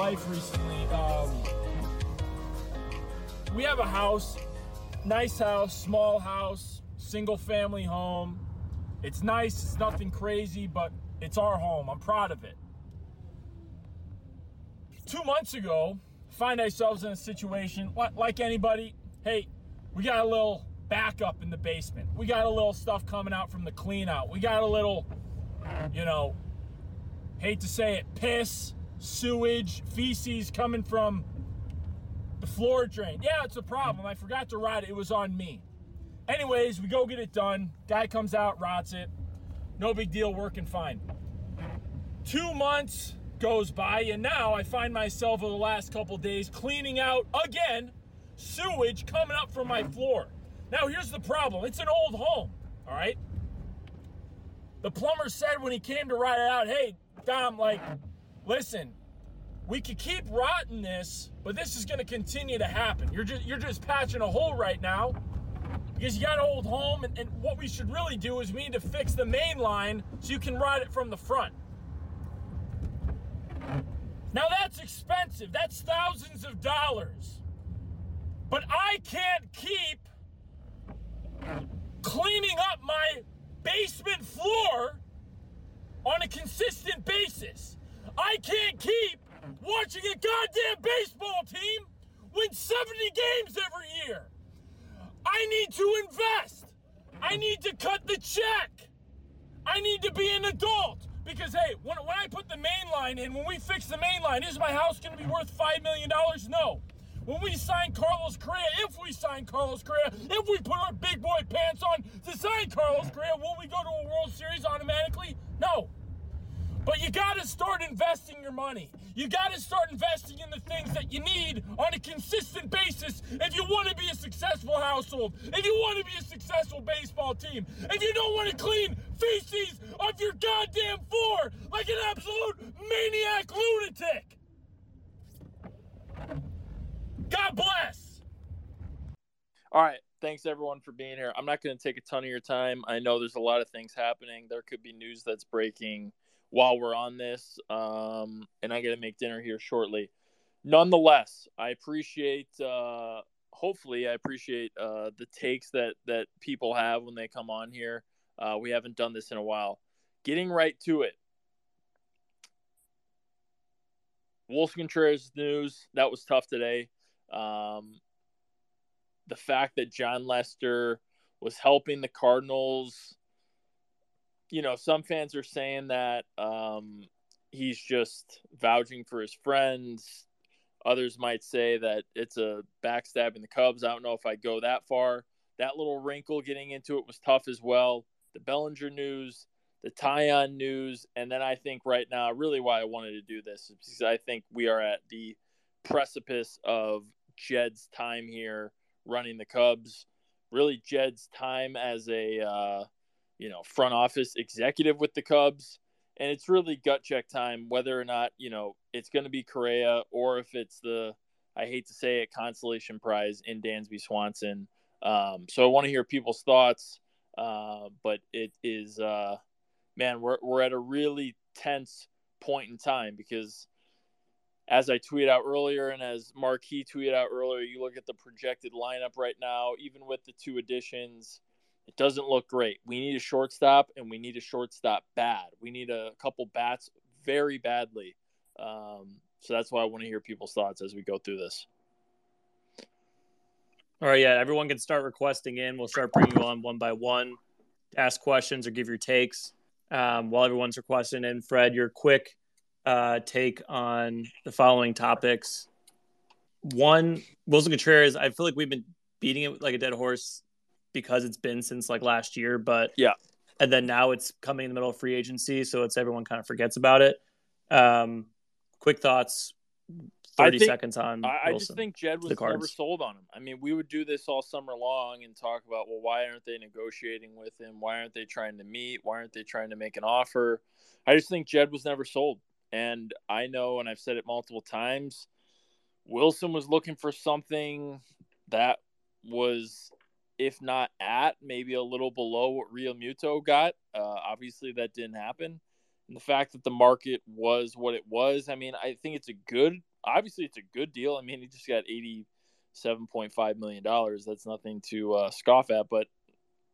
life recently. Um, we have a house, nice house, small house, single family home. It's nice, it's nothing crazy, but it's our home. I'm proud of it. Two months ago, find ourselves in a situation like anybody. Hey, we got a little backup in the basement. We got a little stuff coming out from the clean out. We got a little, you know, hate to say it, piss, sewage, feces coming from the floor drain. Yeah, it's a problem. I forgot to rod it. It was on me. Anyways, we go get it done. Guy comes out, rods it. No big deal, working fine. Two months goes by, and now I find myself over the last couple days cleaning out again sewage coming up from my floor. Now, here's the problem it's an old home, all right? The plumber said when he came to write it out, hey, Dom, like, listen, we could keep rodding this, but this is going to continue to happen. You're just you're just patching a hole right now because you got an old home, and, and what we should really do is we need to fix the main line so you can ride it from the front. Now that's expensive. That's thousands of dollars. But I can't keep cleaning up my basement floor on a consistent basis. I can't keep watching a goddamn baseball team win 70 games every year. I need to invest. I need to cut the check. I need to be an adult. Because, hey, when, when I put the main line in, when we fix the main line, is my house going to be worth $5 million? No. When we sign Carlos Correa, if we sign Carlos Correa, if we put our big boy pants on to sign Carlos Correa, will we go to a World Series automatically? No. But you got to start investing your money. You got to start investing in the things that you need on a consistent basis if you want to be a successful household, if you want to be a successful baseball team, if you don't want to clean feces off your goddamn floor like an absolute maniac lunatic. God bless. All right. Thanks everyone for being here. I'm not going to take a ton of your time. I know there's a lot of things happening. There could be news that's breaking while we're on this, um, and I got to make dinner here shortly. Nonetheless, I appreciate. Uh, hopefully, I appreciate uh, the takes that that people have when they come on here. Uh, we haven't done this in a while. Getting right to it. Willson Contreras news that was tough today. Um, the fact that Jon Lester was helping the Cardinals you know, some fans are saying that um, he's just vouching for his friends. Others might say that it's a backstabbing the Cubs. I don't know if I go that far. That little wrinkle getting into it was tough as well. The Bellinger news, the Taillon news, and then I think right now, really why I wanted to do this is because I think we are at the precipice of Jed's time here running the Cubs. Really, Jed's time as a uh, you know, front office executive with the Cubs. And it's really gut check time whether or not, you know, it's going to be Correa or if it's the, I hate to say it, consolation prize in Dansby Swanson. Um, so I want to hear people's thoughts. Uh, but it is, uh, man, we're, we're at a really tense point in time because as I tweeted out earlier and as Marquis tweeted out earlier, you look at the projected lineup right now, even with the two additions, it doesn't look great. We need a shortstop, and we need a shortstop bad. We need a couple bats very badly. Um, so that's why I want to hear people's thoughts as we go through this. All right, yeah, everyone can start requesting in. We'll start bringing you on one by one, ask questions or give your takes. Um, while everyone's requesting in, Fred, your quick uh, take on the following topics. One, Willson Contreras. I feel like we've been beating it like a dead horse because it's been since like last year, but yeah. And then now it's coming in the middle of free agency, so it's everyone kind of forgets about it. Um, quick thoughts, thirty think, seconds on. I, I just think Jed was never sold on him. I mean, we would do this all summer long and talk about, well, why aren't they negotiating with him? Why aren't they trying to meet? Why aren't they trying to make an offer? I just think Jed was never sold, and I know, and I've said it multiple times. Willson was looking for something that was if not at, maybe a little below what Realmuto got. Uh, obviously, that didn't happen. And the fact that the market was what it was, I mean, I think it's a good obviously it's a good deal. I mean, he just got eighty seven point five million dollars. That's nothing to uh, scoff at, but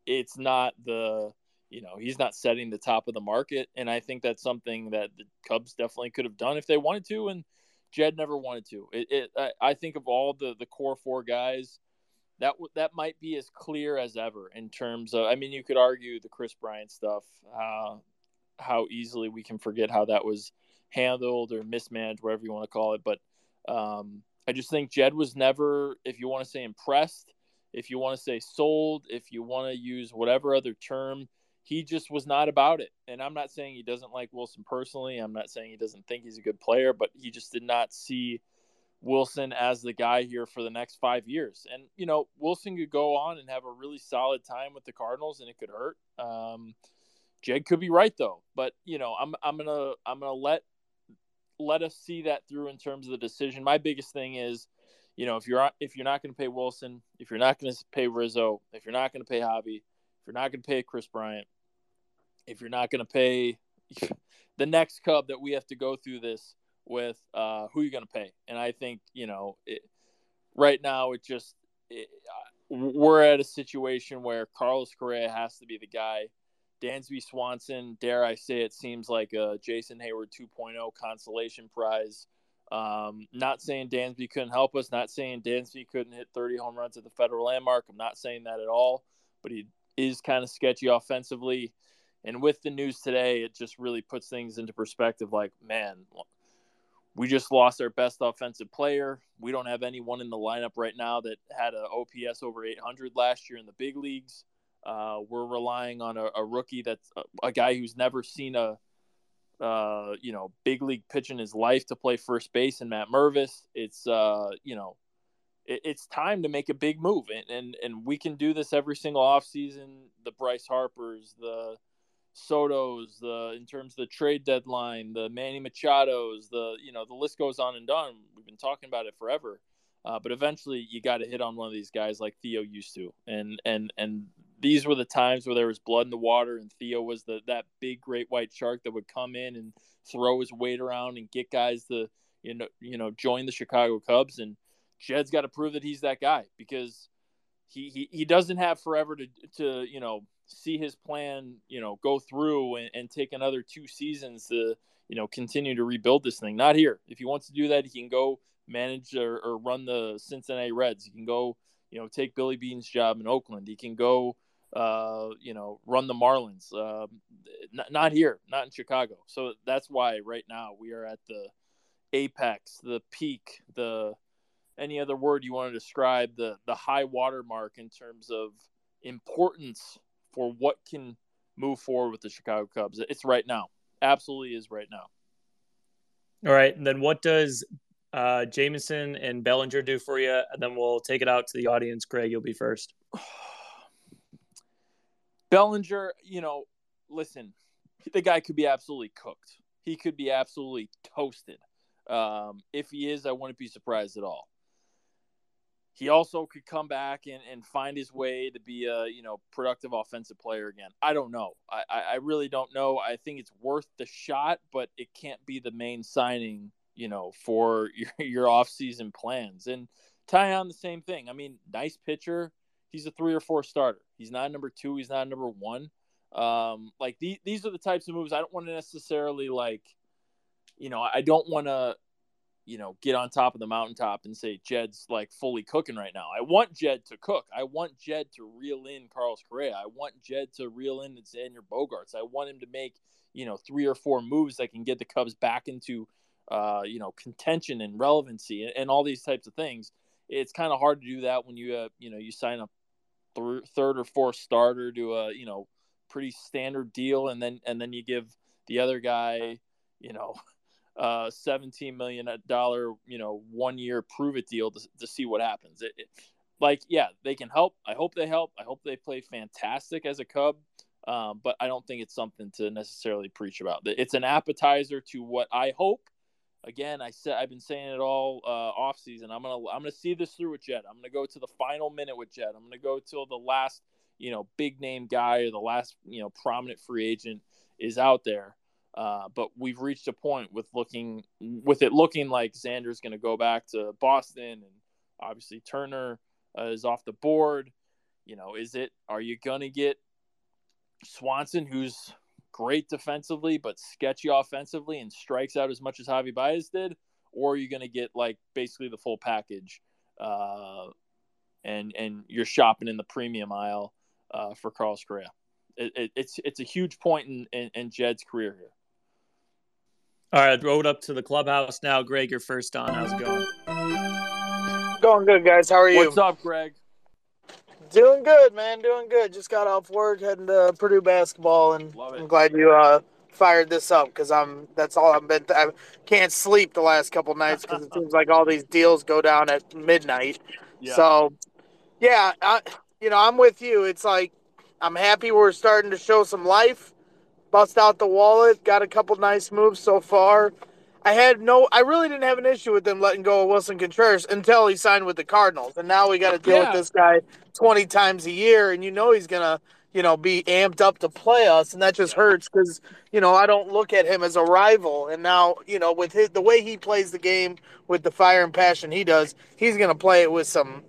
it's not the you know he's not setting the top of the market, and I think that's something that the Cubs definitely could have done if they wanted to, and Jed never wanted to. It, it I, I think of all the the core four guys that that might be as clear as ever in terms of. I mean, you could argue the Kris Bryant stuff, uh, how easily we can forget how that was handled or mismanaged, whatever you want to call it. But um, I just think Jed was never, if you want to say impressed, if you want to say sold, if you want to use whatever other term, he just was not about it. And I'm not saying he doesn't like Willson personally. I'm not saying he doesn't think he's a good player, but he just did not see Willson as the guy here for the next five years. And, you know, Willson could go on and have a really solid time with the Cardinals and it could hurt. Um, Jed could be right though, but you know, I'm I'm gonna I'm gonna let let us see that through in terms of the decision. My biggest thing is, you know, if you're if you're not going to pay Willson, if you're not going to pay Rizzo, if you're not going to pay Javi, if you're not going to pay Kris Bryant, if you're not going to pay the next Cub that we have to go through this with, uh, who are going to pay? And I think you know, it, right now it just it, we're at a situation where Carlos Correa has to be the guy Dansby Swanson, dare I say it, seems like a Jason Heyward 2.0 consolation prize. Um, not saying Dansby couldn't help us, not saying Dansby couldn't hit 30 home runs at the federal landmark. I'm not saying that at all, but he is kind of sketchy offensively. And with the news today, it just really puts things into perspective like, man, we just lost our best offensive player. We don't have anyone in the lineup right now that had an OPS over 800 last year in the big leagues. Uh, we're relying on a, a rookie that's a, a, guy who's never seen a, uh, you know, big league pitch in his life to play first base and Matt Mervis. It's, uh, you know, it, it's time to make a big move. And, and, and we can do this every single offseason. The Bryce Harpers, the Soto's, the, in terms of the trade deadline, the Manny Machado's, the, you know, the list goes on and on. We've been talking about it forever. Uh, but eventually, you got to hit on one of these guys like Theo used to, and and and these were the times where there was blood in the water, and Theo was the that big great white shark that would come in and throw his weight around and get guys to you know you know join the Chicago Cubs. And Jed's got to prove that he's that guy because he, he he doesn't have forever to to you know see his plan you know go through and, and take another two seasons to you know continue to rebuild this thing. Not here. If he wants to do that, he can go manage or, or run the Cincinnati Reds. He can go you know take Billy Beane's job in Oakland. He can go uh, you know, run the Marlins. Uh, not, not here, not in Chicago. So that's why right now we are at the apex, the peak, the any other word you want to describe the the high water mark in terms of importance for what can move forward with the Chicago Cubs. It's right now. Absolutely is right now. All right. And then what does uh, Jameson and Bellinger do for you? And then we'll take it out to the audience. Craig, you'll be first. Bellinger, you know, listen, the guy could be absolutely cooked. He could be absolutely toasted. Um, if he is, I wouldn't be surprised at all. He also could come back and, and find his way to be a you know productive offensive player again. I don't know. I, I really don't know. I think it's worth the shot, but it can't be the main signing, you know, for your, your offseason plans. And Taillon the same thing. I mean, nice pitcher he's a three or four starter. He's not number two. He's not number one. Um, like the, these are the types of moves I don't want to necessarily like. You know, I don't want to, you know, get on top of the mountaintop and say Jed's like fully cooking right now. I want Jed to cook. I want Jed to reel in Carlos Correa. I want Jed to reel in Xander Bogaerts. I want him to make you know three or four moves that can get the Cubs back into, uh, you know, contention and relevancy and, and all these types of things it's kind of hard to do that when you uh, you know you sign a th- third or fourth starter to a you know pretty standard deal, and then and then you give the other guy you know uh 17 million dollar you know one year prove it deal to, to see what happens it, it, like yeah they can help i hope they help i hope they play fantastic as a cub um, but i don't think it's something to necessarily preach about it's an appetizer to what i hope again, I said I've been saying it all uh, off season. I'm gonna I'm gonna see this through with Jed. I'm gonna go to the final minute with Jed. I'm gonna go till the last you know big name guy or the last you know prominent free agent is out there. Uh, but we've reached a point with looking with it looking like Xander's going to go back to Boston, and obviously Turner uh, is off the board. You know, is it? Are you going to get Swanson, who's great defensively but sketchy offensively and strikes out as much as Javi Baez did, or are you going to get like basically the full package, uh, and and you're shopping in the premium aisle uh, for Carlos Correa? It, it, it's it's a huge point in, in, in Jed's career here. All right, throw it up to the clubhouse now. Greg, you're first on. How's it going? Going good, guys. How are you? What's up, Greg? Doing good, man. Doing good. Just got off work, heading to Purdue basketball, and I'm glad you uh, fired this up because I'm. That's all I've been. I can't sleep the last couple nights because it seems like all these deals go down at midnight. Yeah. So, yeah, I, you know, I'm with you. It's like I'm happy we're starting to show some life. Bust out the wallet. Got a couple nice moves so far. I had no. I really didn't have an issue with them letting go of Willson Contreras until he signed with the Cardinals, and now we got to deal Yeah. with this guy 20 times a year, and you know he's gonna, you know, be amped up to play us, and that just hurts because you know I don't look at him as a rival, and now you know with his, the way he plays the game with the fire and passion he does, he's gonna play it with some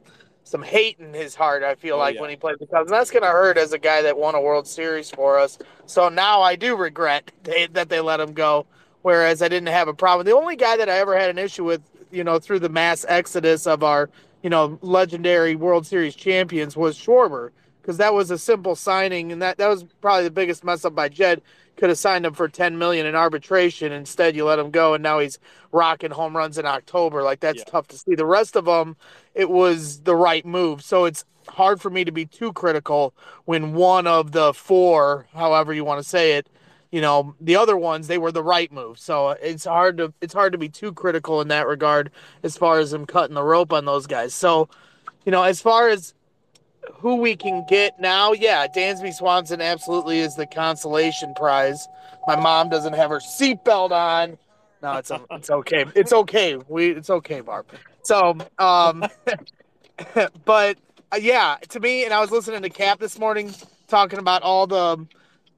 some hate in his heart. I feel Oh, like yeah. when he played the Cubs, and that's gonna hurt as a guy that won a World Series for us. So now I do regret they, that they let him go. Whereas I didn't have a problem. The only guy that I ever had an issue with, you know, through the mass exodus of our, you know, legendary World Series champions was Schwarber because that was a simple signing, and that that was probably the biggest mess up by Jed. Could have signed him for ten million in arbitration. Instead, you let him go, and now he's rocking home runs in October. Like that's Yeah. tough to see. The rest of them, it was the right move. So it's hard for me to be too critical when one of the four, however you want to say it, you know, the other ones they were the right move. So uh, it's hard to it's hard to be too critical in that regard as far as them cutting the rope on those guys. So, you know, as far as who we can get now, yeah, Dansby Swanson absolutely is the consolation prize. My mom doesn't have her seatbelt on. No, it's it's okay. It's okay. We it's okay, Barb. So, um, but uh, yeah, to me, and I was listening to Cap this morning talking about all the,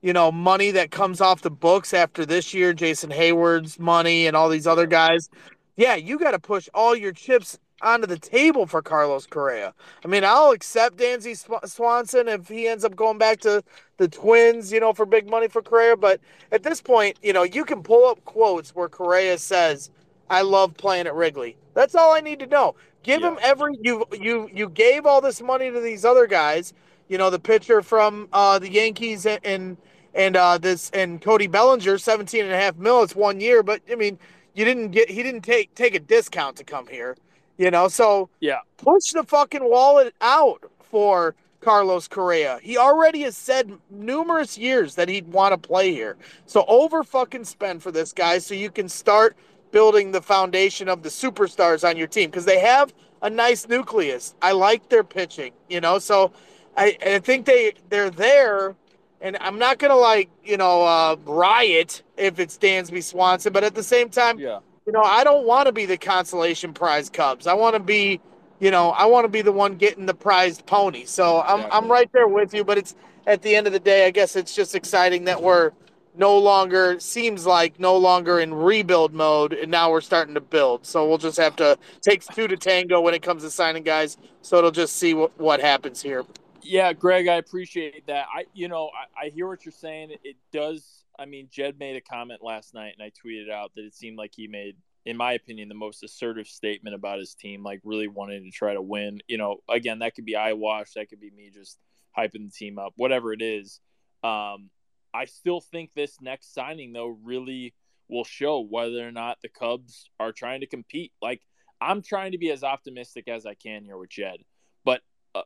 you know, money that comes off the books after this year, Jason Heyward's money and all these other guys. Yeah, you got to push all your chips onto the table for Carlos Correa. I mean, I'll accept Dansby Sw- Swanson if he ends up going back to the Twins, you know, for big money for Correa. But at this point, you know, you can pull up quotes where Correa says, "I love playing at Wrigley." That's all I need to know. Give him every you you you gave all this money to these other guys. You know, the pitcher from uh, the Yankees and and, and uh, this and Cody Bellinger, 17 and a half mil. It's one year, but I mean, you didn't get he didn't take take a discount to come here. You know, so Yeah. push the fucking wallet out for Carlos Correa. He already has said numerous years that he'd want to play here. So over fucking spend for this guy so you can start building the foundation of the superstars on your team because they have a nice nucleus. I like their pitching, you know. So I, I think they they're there, and I'm not gonna like you know uh, riot if it's Dansby Swanson, but at the same time, Yeah. You know, I don't want to be the consolation prize Cubs. I want to be, you know, I want to be the one getting the prized pony. So I'm Exactly. I'm right there with you. But it's at the end of the day, I guess it's just exciting that we're no longer seems like no longer in rebuild mode, and now we're starting to build. So we'll just have to takes two to tango when it comes to signing guys. So it'll just see what what happens here. Yeah, Greg, I appreciate that. I, you know, I, I hear what you're saying. It does. I mean, Jed made a comment last night, and I tweeted out that it seemed like he made, in my opinion, the most assertive statement about his team, like really wanting to try to win. You know, again, that could be eyewash, that could be me just hyping the team up, whatever it is. Um, I still think this next signing, though, really will show whether or not the Cubs are trying to compete. Like, I'm trying to be as optimistic as I can here with Jed, but uh,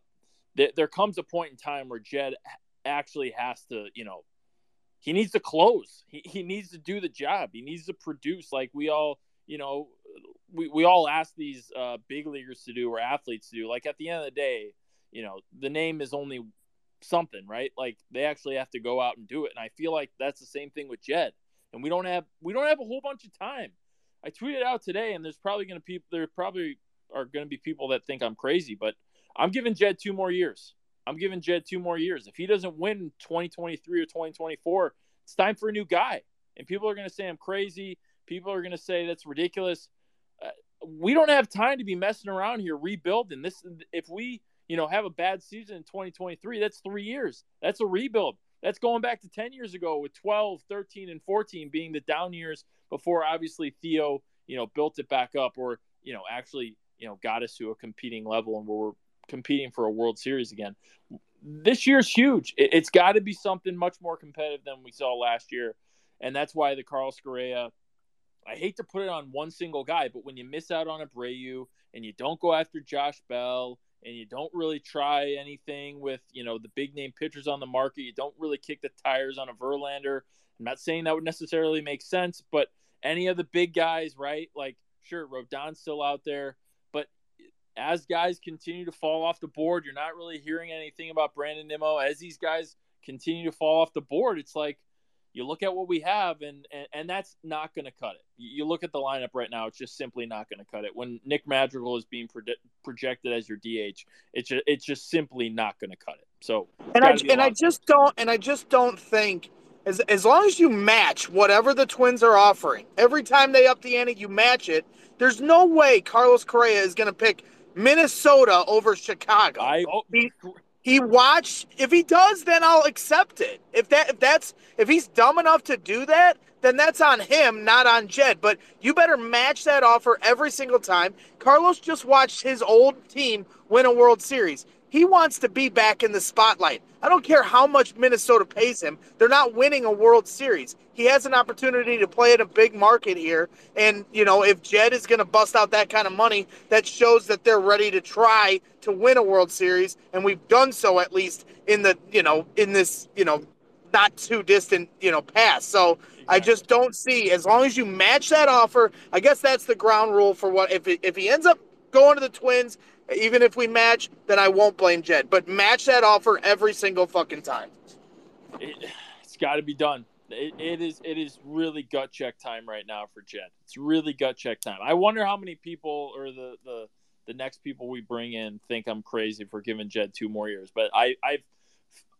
there, there comes a point in time where Jed actually has to, you know, he needs to close. He, he needs to do the job. He needs to produce like we all, you know, we, we all ask these uh, big leaguers to do or athletes to do. Like at the end of the day, you know, the name is only something, right? Like they actually have to go out and do it. And I feel like that's the same thing with Jed. And we don't have we don't have a whole bunch of time. I tweeted out today, and there's probably going to people there probably are going to be people that think I'm crazy, but I'm giving Jed two more years. I'm giving Jed two more years. If he doesn't win 2023 or 2024, it's time for a new guy. and people are going to say I'm crazy. People are going to say that's ridiculous. Uh, we don't have time to be messing around here rebuilding. This if we, you know, have a bad season in 2023, that's 3 years. That's a rebuild. That's going back to 10 years ago with 12, 13 and 14 being the down years before obviously Theo, you know, built it back up or, you know, actually, you know, got us to a competing level and we're competing for a World Series again. This year's huge. It's got to be something much more competitive than we saw last year. And that's why the Carlos Correa, I hate to put it on one single guy, but when you miss out on Abreu and you don't go after Josh Bell and you don't really try anything with, you know, the big name pitchers on the market, you don't really kick the tires on a Verlander. I'm not saying that would necessarily make sense, but any of the big guys, right? Like, sure, Rodon's still out there, as guys continue to fall off the board, you're not really hearing anything about Brandon Nimmo. As these guys continue to fall off the board, it's like – you look at what we have, and and, and that's not going to cut it. You look at the lineup right now; it's just simply not going to cut it. When Nick Madrigal is being pro- projected as your DH, it's just, it's just simply not going to cut it. So, and I and I just don't and I just don't think as as long as you match whatever the Twins are offering every time they up the ante, you match it. There's no way Carlos Correa is going to pick Minnesota over Chicago. I, oh, he, he watched if he does then i'll accept it. If that if that's if he's dumb enough to do that then that's on him not on jed. But you better match that offer every single time. Carlos just watched his old team win a world series. He wants to be back in the spotlight. I don't care how much minnesota pays him. They're not winning a world series he has an opportunity to play in a big market here and you know if jed is going to bust out that kind of money that shows that they're ready to try to win a World Series, and we've done so at least in the you know in this you know not too distant you know past. So I just don't see as long as you match that offer. I guess that's the ground rule for what if it, if he ends up going to the Twins, even if we match, then I won't blame Jed. But match that offer every single fucking time. It, has got to be done. It, it is it is really gut check time right now for Jed. It's really gut check time. I wonder how many people or the the the next people we bring in think I'm crazy for giving Jed two more years. But I, I've,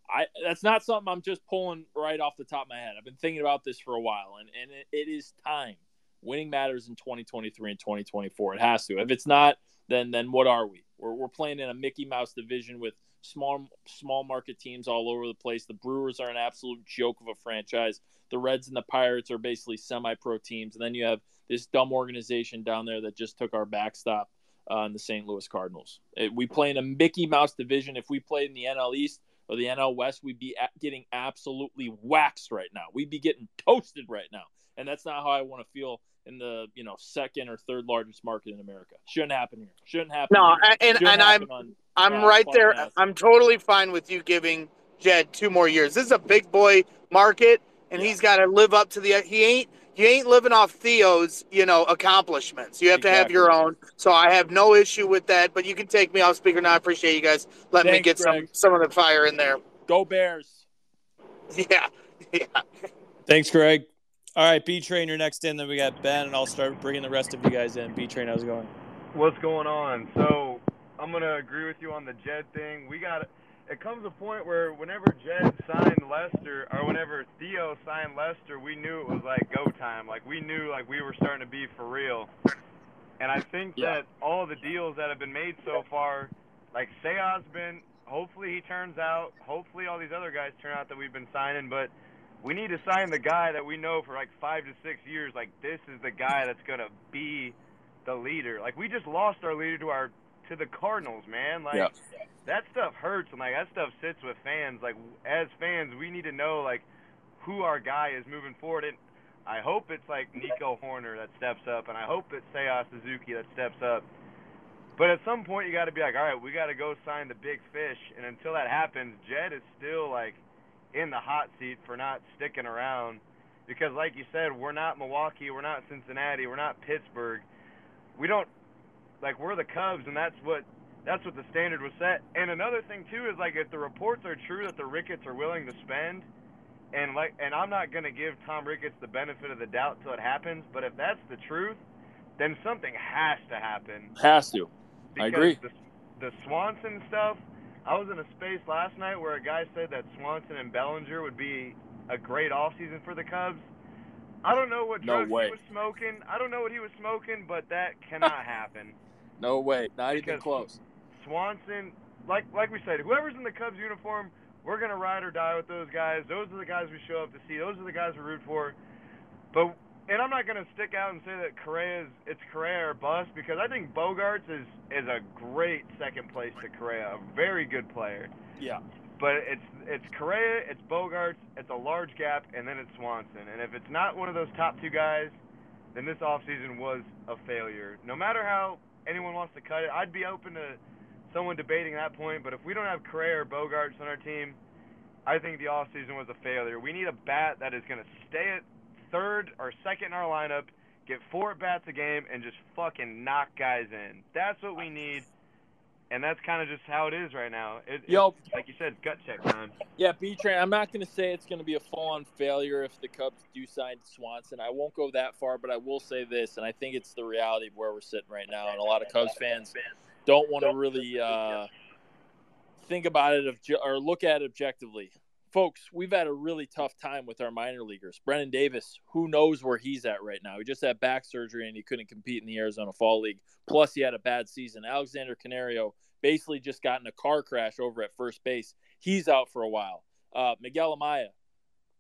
I that's not something I'm just pulling right off the top of my head. I've been thinking about this for a while, and and it, it is time. Winning matters in 2023 and 2024. It has to. If it's not, then then what are we? We're we're playing in a Mickey Mouse division with small small market teams all over the place. The Brewers are an absolute joke of a franchise. The Reds and the Pirates are basically semi-pro teams, and then you have this dumb organization down there that just took our backstop uh, in the St. Louis Cardinals. It, we play in a Mickey Mouse division. If we played in the NL East or the NL West, we'd be getting absolutely waxed right now. We'd be getting toasted right now, and that's not how I want to feel in the you know second or third largest market in America. Shouldn't happen here. Shouldn't happen. No, here. and Shouldn't and I'm on, I'm uh, right there. Farm I'm totally fine with you giving Jed two more years. This is a big boy market, and Yeah. he's got to live up to the. He ain't. You ain't living off Theo's, you know, accomplishments. You have to have your own. So I have no issue with that. But you can take me off speaker now. I appreciate you guys letting me Thanks, get some some of the fire in there. Go Bears. Yeah, yeah. Thanks, Greg. All right, B Train, you're next in. Then we got Ben, and I'll start bringing the rest of you guys in. B Train, how's it going? What's going on? So I'm gonna agree with you on the Jed thing. We got it comes a point where whenever Jed signed Lester or whenever Theo signed Lester, we knew it was like go time. Like we knew like we were starting to be for real. And I think Yeah. that all the deals that have been made so far, like Seau's been hopefully he turns out, hopefully all these other guys turn out that we've been signing, but we need to sign the guy that we know for like five to six years. Like this is the guy that's gonna be the leader. Like we just lost our leader to our to the Cardinals, man. Like Yeah. that stuff hurts and like that stuff sits with fans. Like as fans, we need to know like who our guy is moving forward. And I hope it's like Nico Hoerner that steps up, and I hope it's Seiya Suzuki that steps up. But at some point, you got to be like, all right, we got to go sign the big fish. And until that happens, Jed is still like in the hot seat for not sticking around because, like you said, we're not Milwaukee, we're not Cincinnati, we're not Pittsburgh. We don't like we're the Cubs, and that's what that's what the standard was set. And another thing too is like if the reports are true that the Ricketts are willing to spend, and like and I'm not gonna give Tom Ricketts the benefit of the doubt till it happens, but if that's the truth, then something has to happen. Has to. I agree. The, the Swanson stuff, I was in a space last night where a guy said that Swanson and Bellinger would be a great offseason for the Cubs. I don't know what drugs way. he was smoking. I don't know what he was smoking, but that cannot happen. No way, not even close. Swanson, like like we said, whoever's in the Cubs uniform, we're gonna ride or die with those guys. Those are the guys we show up to see. Those are the guys we root for. But and I'm not gonna stick out and say that Correa is it's Correa or bust because I think Bogaerts is is a great second place to Correa, a very good player. Yeah. But it's it's Correa, it's Bogaerts, it's a large gap, and then it's Swanson. And if it's not one of those top two guys, then this offseason was a failure. No matter how anyone wants to cut it, I'd be open to someone debating that point. But if we don't have Correa or Bogaerts on our team, I think the offseason was a failure. We need a bat that is going to stay at third or second in our lineup, get four at bats a game, and just fucking knock guys in. That's what we need. And that's kind of just how it is right now. It, Yo, like you said, gut check time. Yeah, B Train. I'm not going to say it's going to be a full-on failure if the Cubs do sign Swanson. I won't go that far, but I will say this, and I think it's the reality of where we're sitting right now, and a lot of Cubs fans don't want to really uh, think about it or look at it objectively. Folks, we've had a really tough time with our minor leaguers. Brennen Davis, who knows where he's at right now? He just had back surgery and he couldn't compete in the Arizona Fall League. Plus, he had a bad season. Alexander Canario basically just got in a car crash over at first base. He's out for a while. Uh, Miguel Amaya,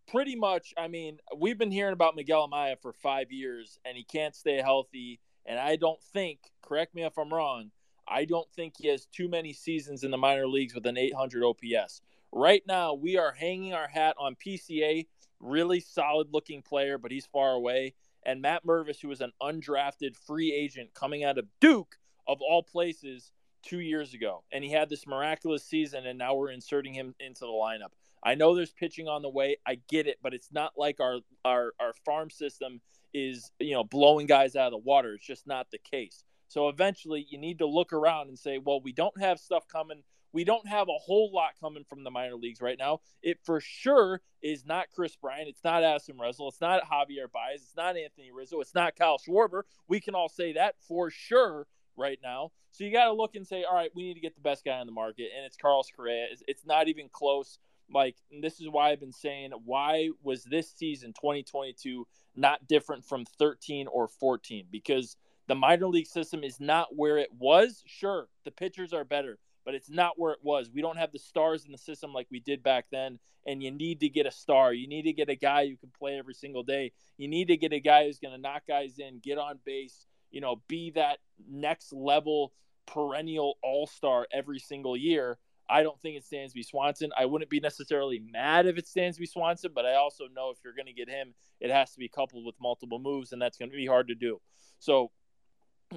pretty much. I mean, we've been hearing about Miguel Amaya for five years, and he can't stay healthy. And I don't think, correct me if I'm wrong, I don't think he has too many seasons in the minor leagues with an 800 OPS. Right now, we are hanging our hat on PCA, really solid looking player, but he's far away. And Matt Mervis, who was an undrafted free agent coming out of Duke, of all places, two years ago. And he had this miraculous season, and now we're inserting him into the lineup. I know there's pitching on the way. I get it, but it's not like our our our farm system is you know blowing guys out of the water. It's just not the case. So eventually, you need to look around and say, well, we don't have stuff coming. We don't have a whole lot coming from the minor leagues right now. It for sure is not Kris Bryant. It's not Addison Russell. It's not Javier Baez. It's not Anthony Rizzo. It's not Kyle Schwarber. We can all say that for sure right now. So you got to look and say, all right, we need to get the best guy on the market, and it's Carlos Correa. It's, it's not even close. Like this is why I've been saying, why was this season 2022 not different from 13 or 14? Because the minor league system is not where it was. Sure, the pitchers are better, but it's not where it was. We don't have the stars in the system like we did back then. And you need to get a star. You need to get a guy who can play every single day. You need to get a guy who's going to knock guys in, get on base, you know, be that next level perennial all star every single year. I don't think it's Dansby Swanson. I wouldn't be necessarily mad if it's Dansby Swanson, but I also know if you're going to get him, it has to be coupled with multiple moves, and that's going to be hard to do. So,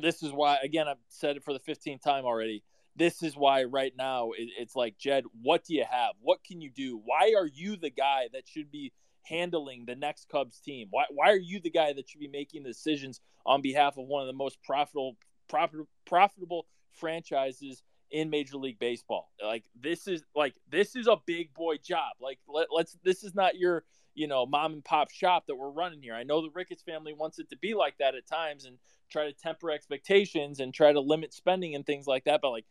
this is why, again, I've said it for the 15th time already. This is why right now it, it's like, Jed, what do you have? What can you do? Why are you the guy that should be handling the next Cubs team? Why, why are you the guy that should be making decisions on behalf of one of the most profitable, profit, profitable franchises in Major League Baseball? Like this is like this is a big boy job. Like let, let's this is not your you know mom and pop shop that we're running here. I know the Ricketts family wants it to be like that at times and try to temper expectations and try to limit spending and things like that. But like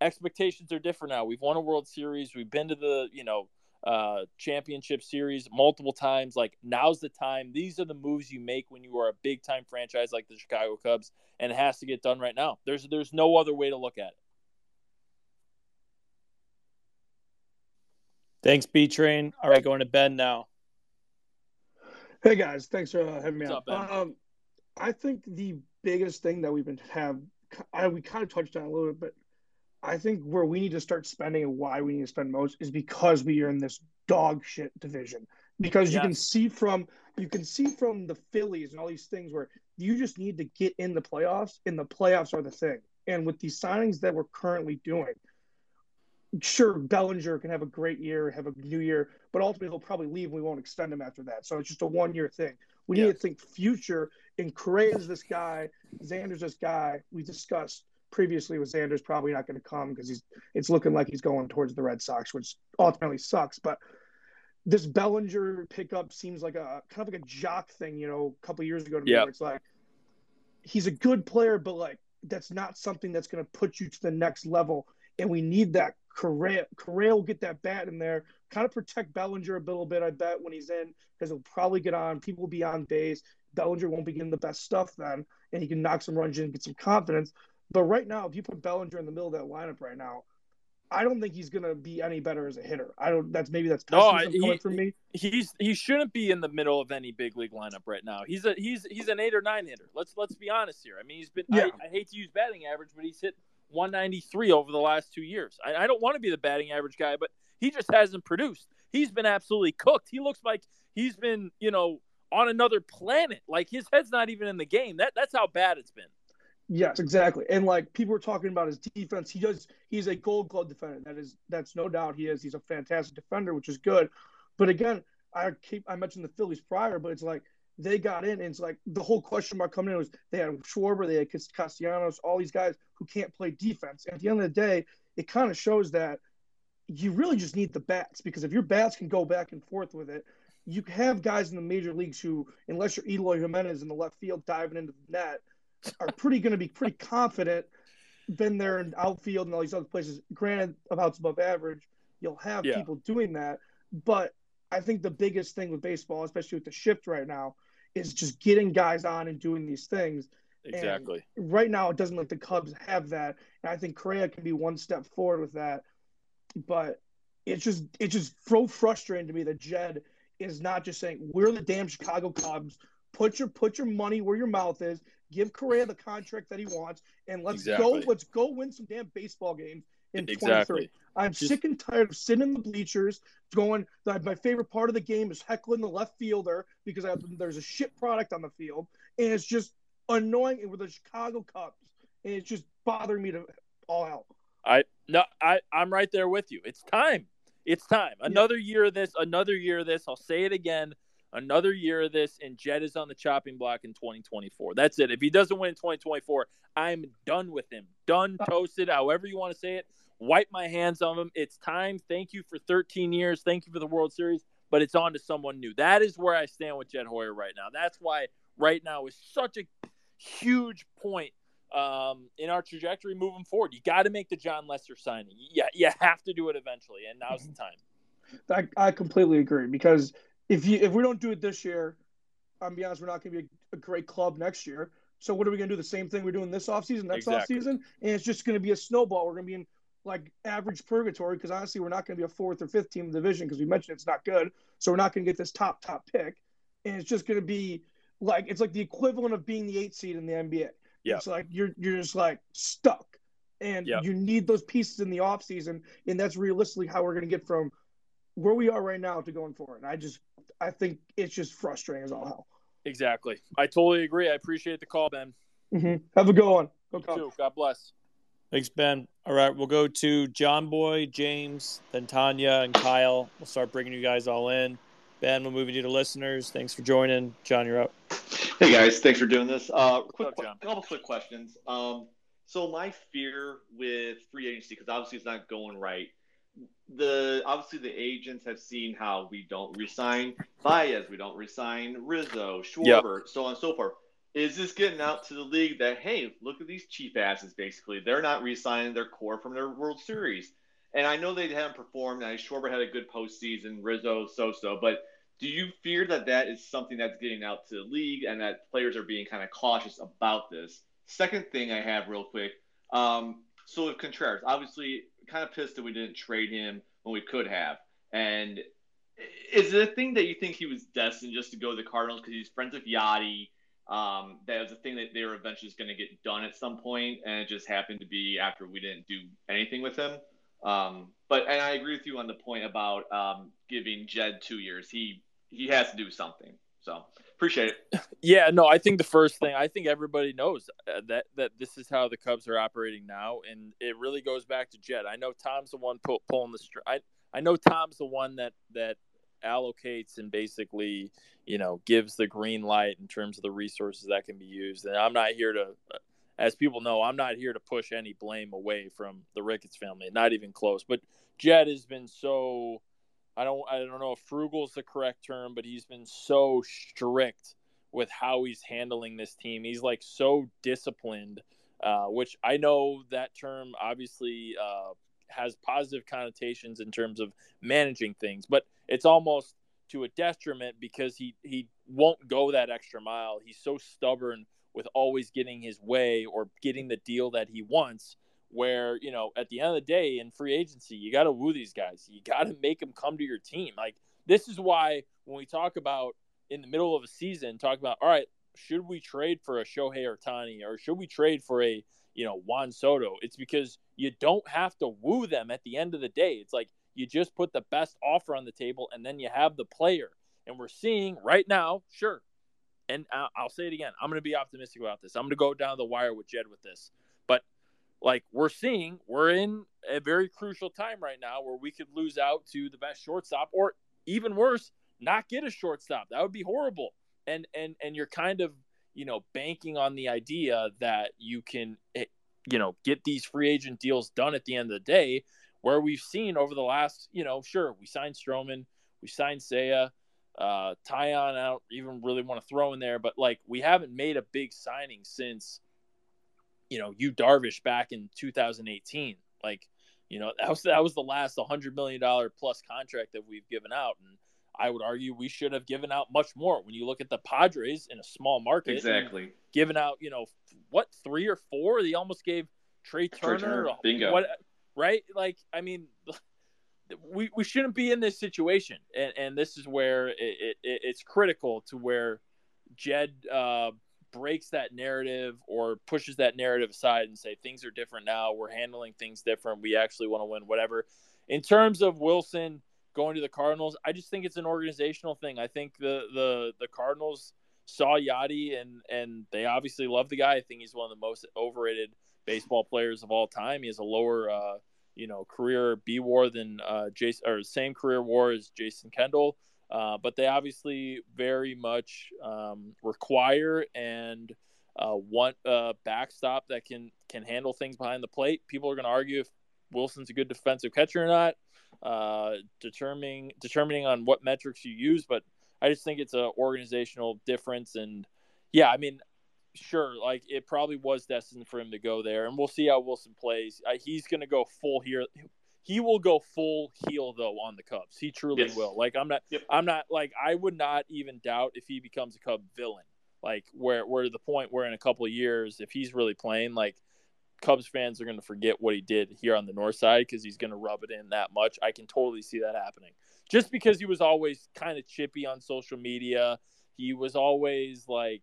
expectations are different now. We've won a World Series. We've been to the you know uh, championship series multiple times. Like now's the time. These are the moves you make when you are a big time franchise like the Chicago Cubs, and it has to get done right now. There's there's no other way to look at it. Thanks, B Train. All right, going to Ben now. Hey guys, thanks for uh, having me What's on. up, Ben? Um, I think the biggest thing that we've been have, I, we kind of touched on a little bit, but I think where we need to start spending and why we need to spend most is because we are in this dog shit division. Because you can see from you can see from the Phillies and all these things where you just need to get in the playoffs, and the playoffs are the thing. And with these signings that we're currently doing, sure, Bellinger can have a great year, have a new year, but ultimately he'll probably leave and we won't extend him after that. So it's just a one year thing. We need to think future. And Correa is this guy, Xander's this guy. We discussed previously with Xander's probably not going to come because he's it's looking like he's going towards the Red Sox, which ultimately sucks. But this Bellinger pickup seems like a kind of like a jock thing, you know, a couple years ago to me, Yep. where it's like he's a good player, but like that's not something that's going to put you to the next level. And we need that Correa, Correa will get that bat in there, kind of protect Bellinger a little bit, I bet, when he's in, because he'll probably get on. People will be on base. Bellinger won't be getting the best stuff then, and he can knock some runs in and get some confidence. But right now, if you put Bellinger in the middle of that lineup right now, I don't think he's gonna be any better as a hitter. I don't. That's maybe that's No, he- coming from me. He's he shouldn't be in the middle of any big league lineup right now. He's a he's he's an eight or nine hitter. Let's let's be honest here. I mean, he's been. Yeah. I, I hate to use batting average, but he's hit 193 over the last two years. I, I don't want to be the batting average guy, but he just hasn't produced. He's been absolutely cooked. He looks like he's been you know on another planet. Like his head's not even in the game. That that's how bad it's been. Yes, exactly. And like people were talking about his defense, he does. He's a Gold Glove defender. That is, that's no doubt he is. He's a fantastic defender, which is good. But again, I keep I mentioned the Phillies prior, but it's like they got in, and it's like the whole question mark coming in was they had Schwarber, they had Castellanos, all these guys who can't play defense. At the end of the day, it kind of shows that you really just need the bats because if your bats can go back and forth with it, you have guys in the major leagues who, unless you're Eloy Jimenez in the left field diving into the net, are pretty going to be pretty confident. Been there in outfield and all these other places. Granted, about above average, you'll have Yeah. people doing that. But I think the biggest thing with baseball, especially with the shift right now, is just getting guys on and doing these things. Exactly. Right now, it doesn't let the Cubs have that, and I think Correa can be one step forward with that. But it's just it's just so frustrating to me that Jed is not just saying we're the damn Chicago Cubs. Put your put your money where your mouth is. Give Correa the contract that he wants, and let's go. Let's go win some damn baseball games in Exactly. 23. I'm Just- sick and tired of sitting in the bleachers, going. That my favorite part of the game is heckling the left fielder because I, there's a shit product on the field, and it's just annoying. And with the Chicago Cubs, and it's just bothering me to all hell. I no, I I'm right there with you. It's time. It's time. Another year of this. Another year of this. I'll say it again. Another year of this, and Jed is on the chopping block in 2024. That's it. If he doesn't win in 2024, I'm done with him. Done, toasted, however you want to say it. Wipe my hands on him. It's time. Thank you for 13 years. Thank you for the World Series, but it's on to someone new. That is where I stand with Jed Hoyer right now. That's why right now is such a huge point um, in our trajectory moving forward. You got to make the Jon Lester signing. Yeah, you have to do it eventually, and now's the time. I, I completely agree because if you if we don't do it this year, I'm be honest, we're not going to be a, a great club next year. So what are we going to do? The same thing we're doing this offseason, next Exactly. offseason, and it's just going to be a snowball. We're going to be in like average purgatory because honestly, we're not going to be a fourth or fifth team in the division because we mentioned it's not good. So we're not going to get this top top pick, and it's just going to be like it's like the equivalent of being the eighth seed in the NBA. Yeah. It's like you're you're just like stuck, and Yeah. you need those pieces in the offseason, and that's realistically how we're going to get from where we are right now to going forward. And I just I think it's just frustrating as all hell. Exactly. I totally agree. I appreciate the call, Ben. Mm-hmm. Have a good one. Go You too. God bless. Thanks, Ben. All right, we'll go to John Boy, James, then Tanya, and Kyle. We'll start bringing you guys all in. Ben, we're moving you to listeners. Thanks for joining. John, you're up. Hey guys, thanks for doing this. Uh, quick, up, John? couple quick questions. Um, so my fear with free agency, because obviously it's not going right. The obviously the agents have seen how we don't resign Baez, we don't resign Rizzo, Schwarber, so on and so forth. Is this getting out to the league that hey, look at these cheap asses? Basically, they're not resigning their core from their World Series. And I know they haven't performed. I Schwarber had a good postseason, Rizzo so-so, but do you fear that that is something that's getting out to the league and that players are being kind of cautious about this? Second thing I have real quick. Um, so with Contreras, obviously, kind of pissed that we didn't trade him when we could have. And is it a thing that you think he was destined just to go to the Cardinals because he's friends with Yadi? Um, that was a thing that they were eventually going to get done at some point, and it just happened to be after we didn't do anything with him. Um, but and I agree with you on the point about um, giving Jed two years. He he has to do something. So appreciate it. Yeah, no, I think the first thing I think everybody knows uh, that that this is how the Cubs are operating now, and it really goes back to Jed. I know Tom's the one pull, pulling the str. I I know Tom's the one that that allocates and basically you know gives the green light in terms of the resources that can be used. And I'm not here to, as people know, I'm not here to push any blame away from the Ricketts family, not even close. But Jed has been so. I don't I don't know if frugal is the correct term, but he's been so strict with how he's handling this team. He's like so disciplined, uh, which I know that term obviously uh, has positive connotations in terms of managing things, but it's almost to a detriment because he he won't go that extra mile. He's so stubborn with always getting his way or getting the deal that he wants. Where you know, at the end of the day, in free agency, you got to woo these guys. You got to make them come to your team. Like this is why when we talk about in the middle of a season, talk about all right, should we trade for a Shohei Ohtani or should we trade for a you know Juan Soto? It's because you don't have to woo them at the end of the day. It's like you just put the best offer on the table and then you have the player. And we're seeing right now, sure. And I'll say it again. I'm going to be optimistic about this. I'm going to go down the wire with Jed with this. Like we're seeing, we're in a very crucial time right now where we could lose out to the best shortstop or even worse, not get a shortstop. That would be horrible. And and and you're kind of, you know, banking on the idea that you can eh, you know, get these free agent deals done at the end of the day where we've seen over the last, you know, sure, we signed Stroman, we signed Seiya, uh, Taillon, I don't even really want to throw in there, but like we haven't made a big signing since, you know, Yu Darvish back in 2018. Like, you know, that was that was the last 100 million dollar plus contract that we've given out, and I would argue we should have given out much more. When you look at the Padres in a small market, exactly, given out, you know, what three or four? They almost gave Trea Turner, Trea Turner. bingo, what, right? Like, I mean, we, we shouldn't be in this situation, and and this is where it, it it's critical to where Jed uh, breaks that narrative or pushes that narrative aside and say things are different now. We're handling things different. We actually want to win. Whatever. In terms of Willson going to the Cardinals, I just think it's an organizational thing. I think the the the Cardinals saw Yadi and and they obviously love the guy. I think he's one of the most overrated baseball players of all time. He has a lower uh, you know career B WAR than uh, Jason or same career WAR as Jason Kendall. Uh, but they obviously very much um, require and uh, want a backstop that can can handle things behind the plate. People are going to argue if Willson's a good defensive catcher or not, uh, determining determining on what metrics you use. But I just think it's an organizational difference, and yeah, I mean, sure, like it probably was destined for him to go there, and we'll see how Willson plays. Uh, he's going to go full here. He will go full heel though on the Cubs. He truly Yes. will. Like I'm not, Yep. I'm not like I would not even doubt if he becomes a Cub villain. Like where, where to the point where in a couple of years, if he's really playing, like Cubs fans are going to forget what he did here on the north side because he's going to rub it in that much. I can totally see that happening. Just because he was always kind of chippy on social media, he was always like,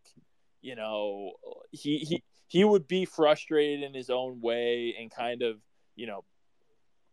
you know, he he he would be frustrated in his own way and kind of, you know,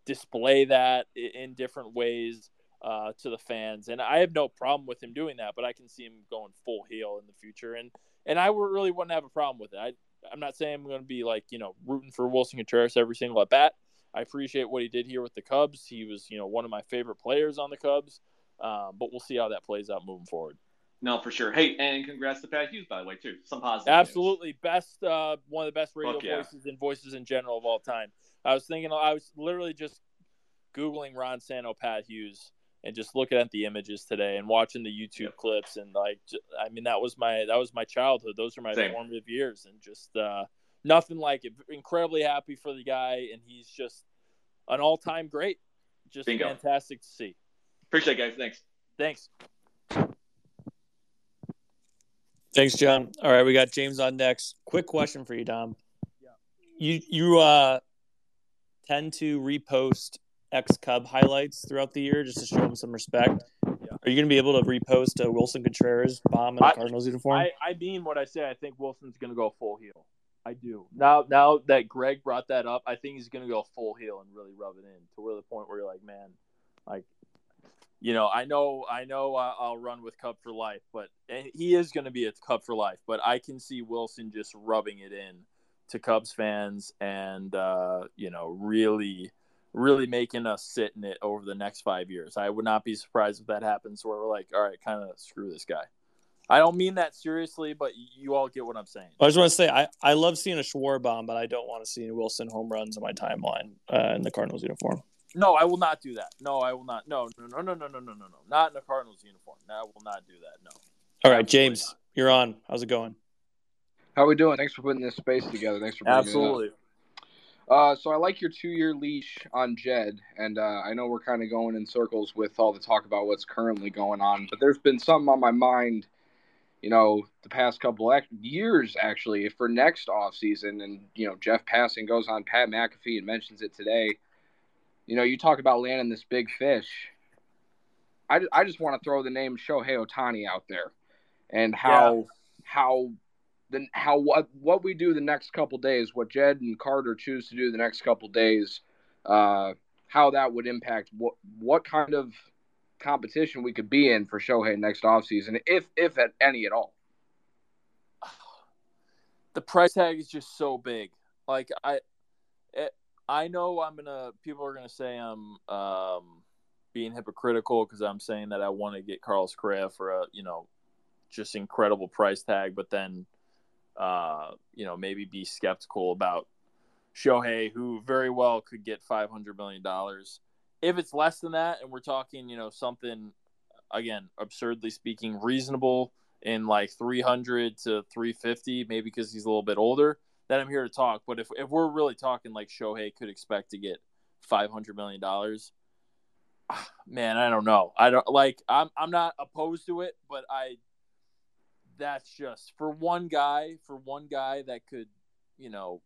display that in different ways uh, to the fans. And I have no problem with him doing that, but I can see him going full heel in the future. And and I really wouldn't have a problem with it. I I'm not saying I'm going to be like you know rooting for Willson Contreras every single at bat. I appreciate what he did here with the Cubs. He was you know one of my favorite players on the Cubs. Um, but we'll see how that plays out moving forward. No, for sure. Hey, and congrats to Pat Hughes, by the way, too. Some positive. news. Absolutely, best uh, one of the best radio yeah. voices and voices in general of all time. I was thinking, I was literally just googling Ron Santo, Pat Hughes, and just looking at the images today and watching the YouTube Yep. clips and like, I mean, that was my that was my childhood. Those are my Same. formative years, and just uh, nothing like it. Incredibly happy for the guy, and he's just an all time great. Just Bingo. fantastic to see. Appreciate it, guys. Thanks. Thanks. Thanks, John. All right, we got James on next. Quick question for you, Dom. Yeah. You you uh tend to repost ex Cub highlights throughout the year just to show them some respect. Yeah. Are you going to be able to repost a Willson Contreras bomb in a I- Cardinals uniform? I, I mean what I say. I think Willson's going to go full heel. I do. Now, now that Greg brought that up, I think he's going to go full heel and really rub it in to where the point where you're like, man, like, you know, I know, I know, I'll run with Cup for life, but he is going to be a Cup for life. But I can see Willson just rubbing it in to Cubs fans and uh, you know, really, really making us sit in it over the next five years. I would not be surprised if that happens. Where we're like, all right, kind of screw this guy. I don't mean that seriously, but you all get what I'm saying. I just want to say I, I love seeing a Schwarber bomb, but I don't want to see Willson home runs on my timeline uh, in the Cardinals uniform. No, I will not do that. No, I will not. No, no, no, no, no, no, no, no, no. Not in a Cardinals uniform. No, I will not do that. No. All right, James, not. you're on. How's it going? How are we doing? Thanks for putting this space together. Thanks for bringing It Absolutely. up. Uh, so I like your two-year leash on Jed, and uh, I know we're kind of going in circles with all the talk about what's currently going on, but there's been something on my mind, you know, the past couple of years actually for next offseason, and you know, Jeff Passan goes on Pat McAfee and mentions it today. You know, you talk about landing this big fish. I, I just want to throw the name Shohei Ohtani out there, and how yeah. how then how what what we do the next couple days, what Jed and Carter choose to do the next couple days, uh, how that would impact what what kind of competition we could be in for Shohei next offseason, if if at any at all. The price tag is just so big. Like I, it, I know I'm gonna. People are gonna say I'm um, being hypocritical because I'm saying that I want to get Carlos Correa for a you know just incredible price tag, but then uh, you know, maybe be skeptical about Shohei, who very well could get five hundred million dollars. If it's less than that, and we're talking, you know, something again, absurdly speaking, reasonable in like three hundred to three fifty, maybe because he's a little bit older, then I'm here to talk. But if if we're really talking like Shohei could expect to get five hundred million dollars, man, I don't know. I don't like. I'm I'm not opposed to it, but I that's just for one guy, for one guy that could, you know,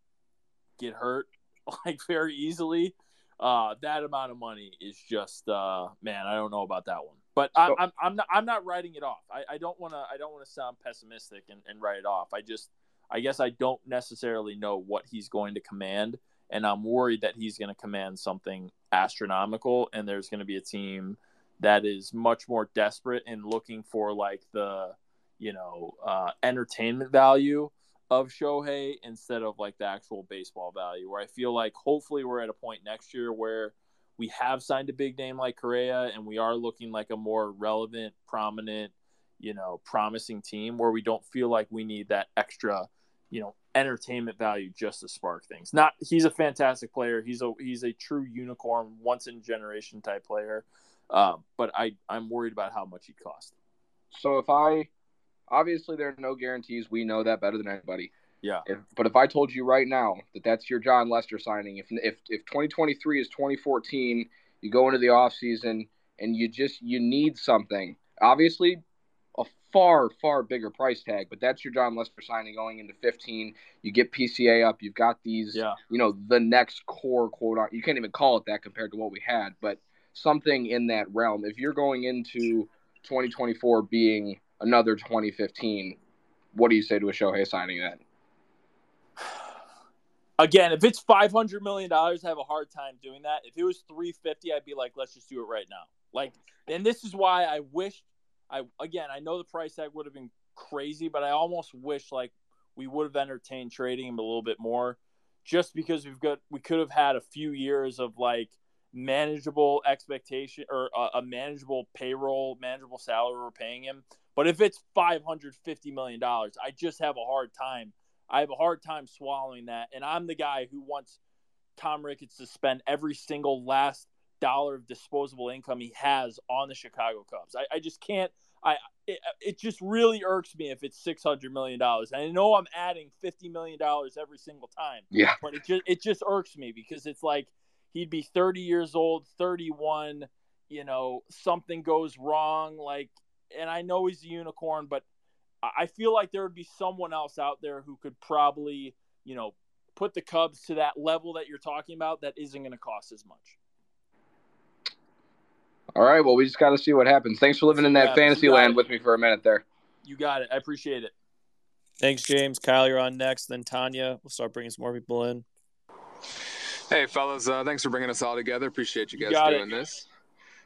get hurt like very easily. Uh, that amount of money is just, uh, man, I don't know about that one. But I'm, I'm, I'm not, I'm not writing it off. I, I don't want to, I don't want to sound pessimistic and, and write it off. I just, I guess I don't necessarily know what he's going to command, and I'm worried that he's going to command something astronomical, and there's going to be a team that is much more desperate and looking for like the you know, uh, entertainment value of Shohei instead of like the actual baseball value. Where I feel like hopefully we're at a point next year where we have signed a big name like Correa and we are looking like a more relevant, prominent, you know, promising team where we don't feel like we need that extra, you know, entertainment value just to spark things. Not he's a fantastic player. He's a he's a true unicorn, once in generation type player. Uh, but I I'm worried about how much he costs. So if I Obviously, there are no guarantees. We know that better than anybody. Yeah. If, but if I told you right now that that's your Jon Lester signing, if if if 2023 is 2014, you go into the offseason and you just you need something. Obviously, far far bigger price tag, but that's your Jon Lester signing going into 15. You get PCA up. You've got these. Yeah. You know the next core quote. On. You can't even call it that compared to what we had, but something in that realm. If you're going into 2024 being another 2015, what do you say to a Shohei signing that? Again, if it's 500 million dollars, I have a hard time doing that. If it was 350, I'd be like, let's just do it right now. Like, and this is why I wish I again, I know the price tag would have been crazy, but I almost wish like we would have entertained trading him a little bit more just because we've got we could have had a few years of like manageable expectation or a, a manageable payroll, manageable salary we're paying him. But if it's five hundred fifty million dollars, I just have a hard time. I have a hard time swallowing that. And I'm the guy who wants Tom Ricketts to spend every single last dollar of disposable income he has on the Chicago Cubs. I, I just can't. I it, it just really irks me if it's six hundred million dollars. I know I'm adding fifty million dollars every single time. Yeah. But it just it just irks me because it's like he'd be thirty years old, thirty one. You know, something goes wrong. Like and I know he's a unicorn, but I feel like there would be someone else out there who could probably, you know, put the Cubs to that level that you're talking about that isn't going to cost as much. All right. Well, we just got to see what happens. Thanks for living in that fantasy land it. with me for a minute there. You got it. I appreciate it. Thanks, James. Kyle, you're on next. Then Tanya. We'll start bringing some more people in. Hey, fellas. Uh, thanks for bringing us all together. Appreciate you guys you doing it. this.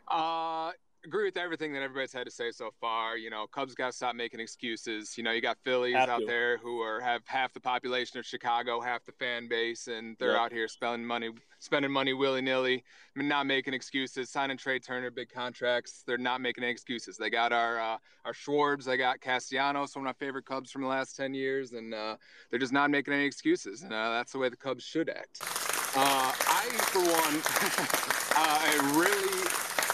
Uh, agree with everything that everybody's had to say so far. You know, Cubs got to stop making excuses. You know, you got Phillies have out to. there who are have half the population of Chicago, half the fan base, and they're yep. out here spending money, spending money willy nilly, not making excuses. Signing Trea Turner big contracts. They're not making any excuses. They got our uh, our Schwartz. They got Castellanos, one of my favorite Cubs from the last ten years, and uh, they're just not making any excuses. And uh, that's the way the Cubs should act. Uh, I, for one, uh, I really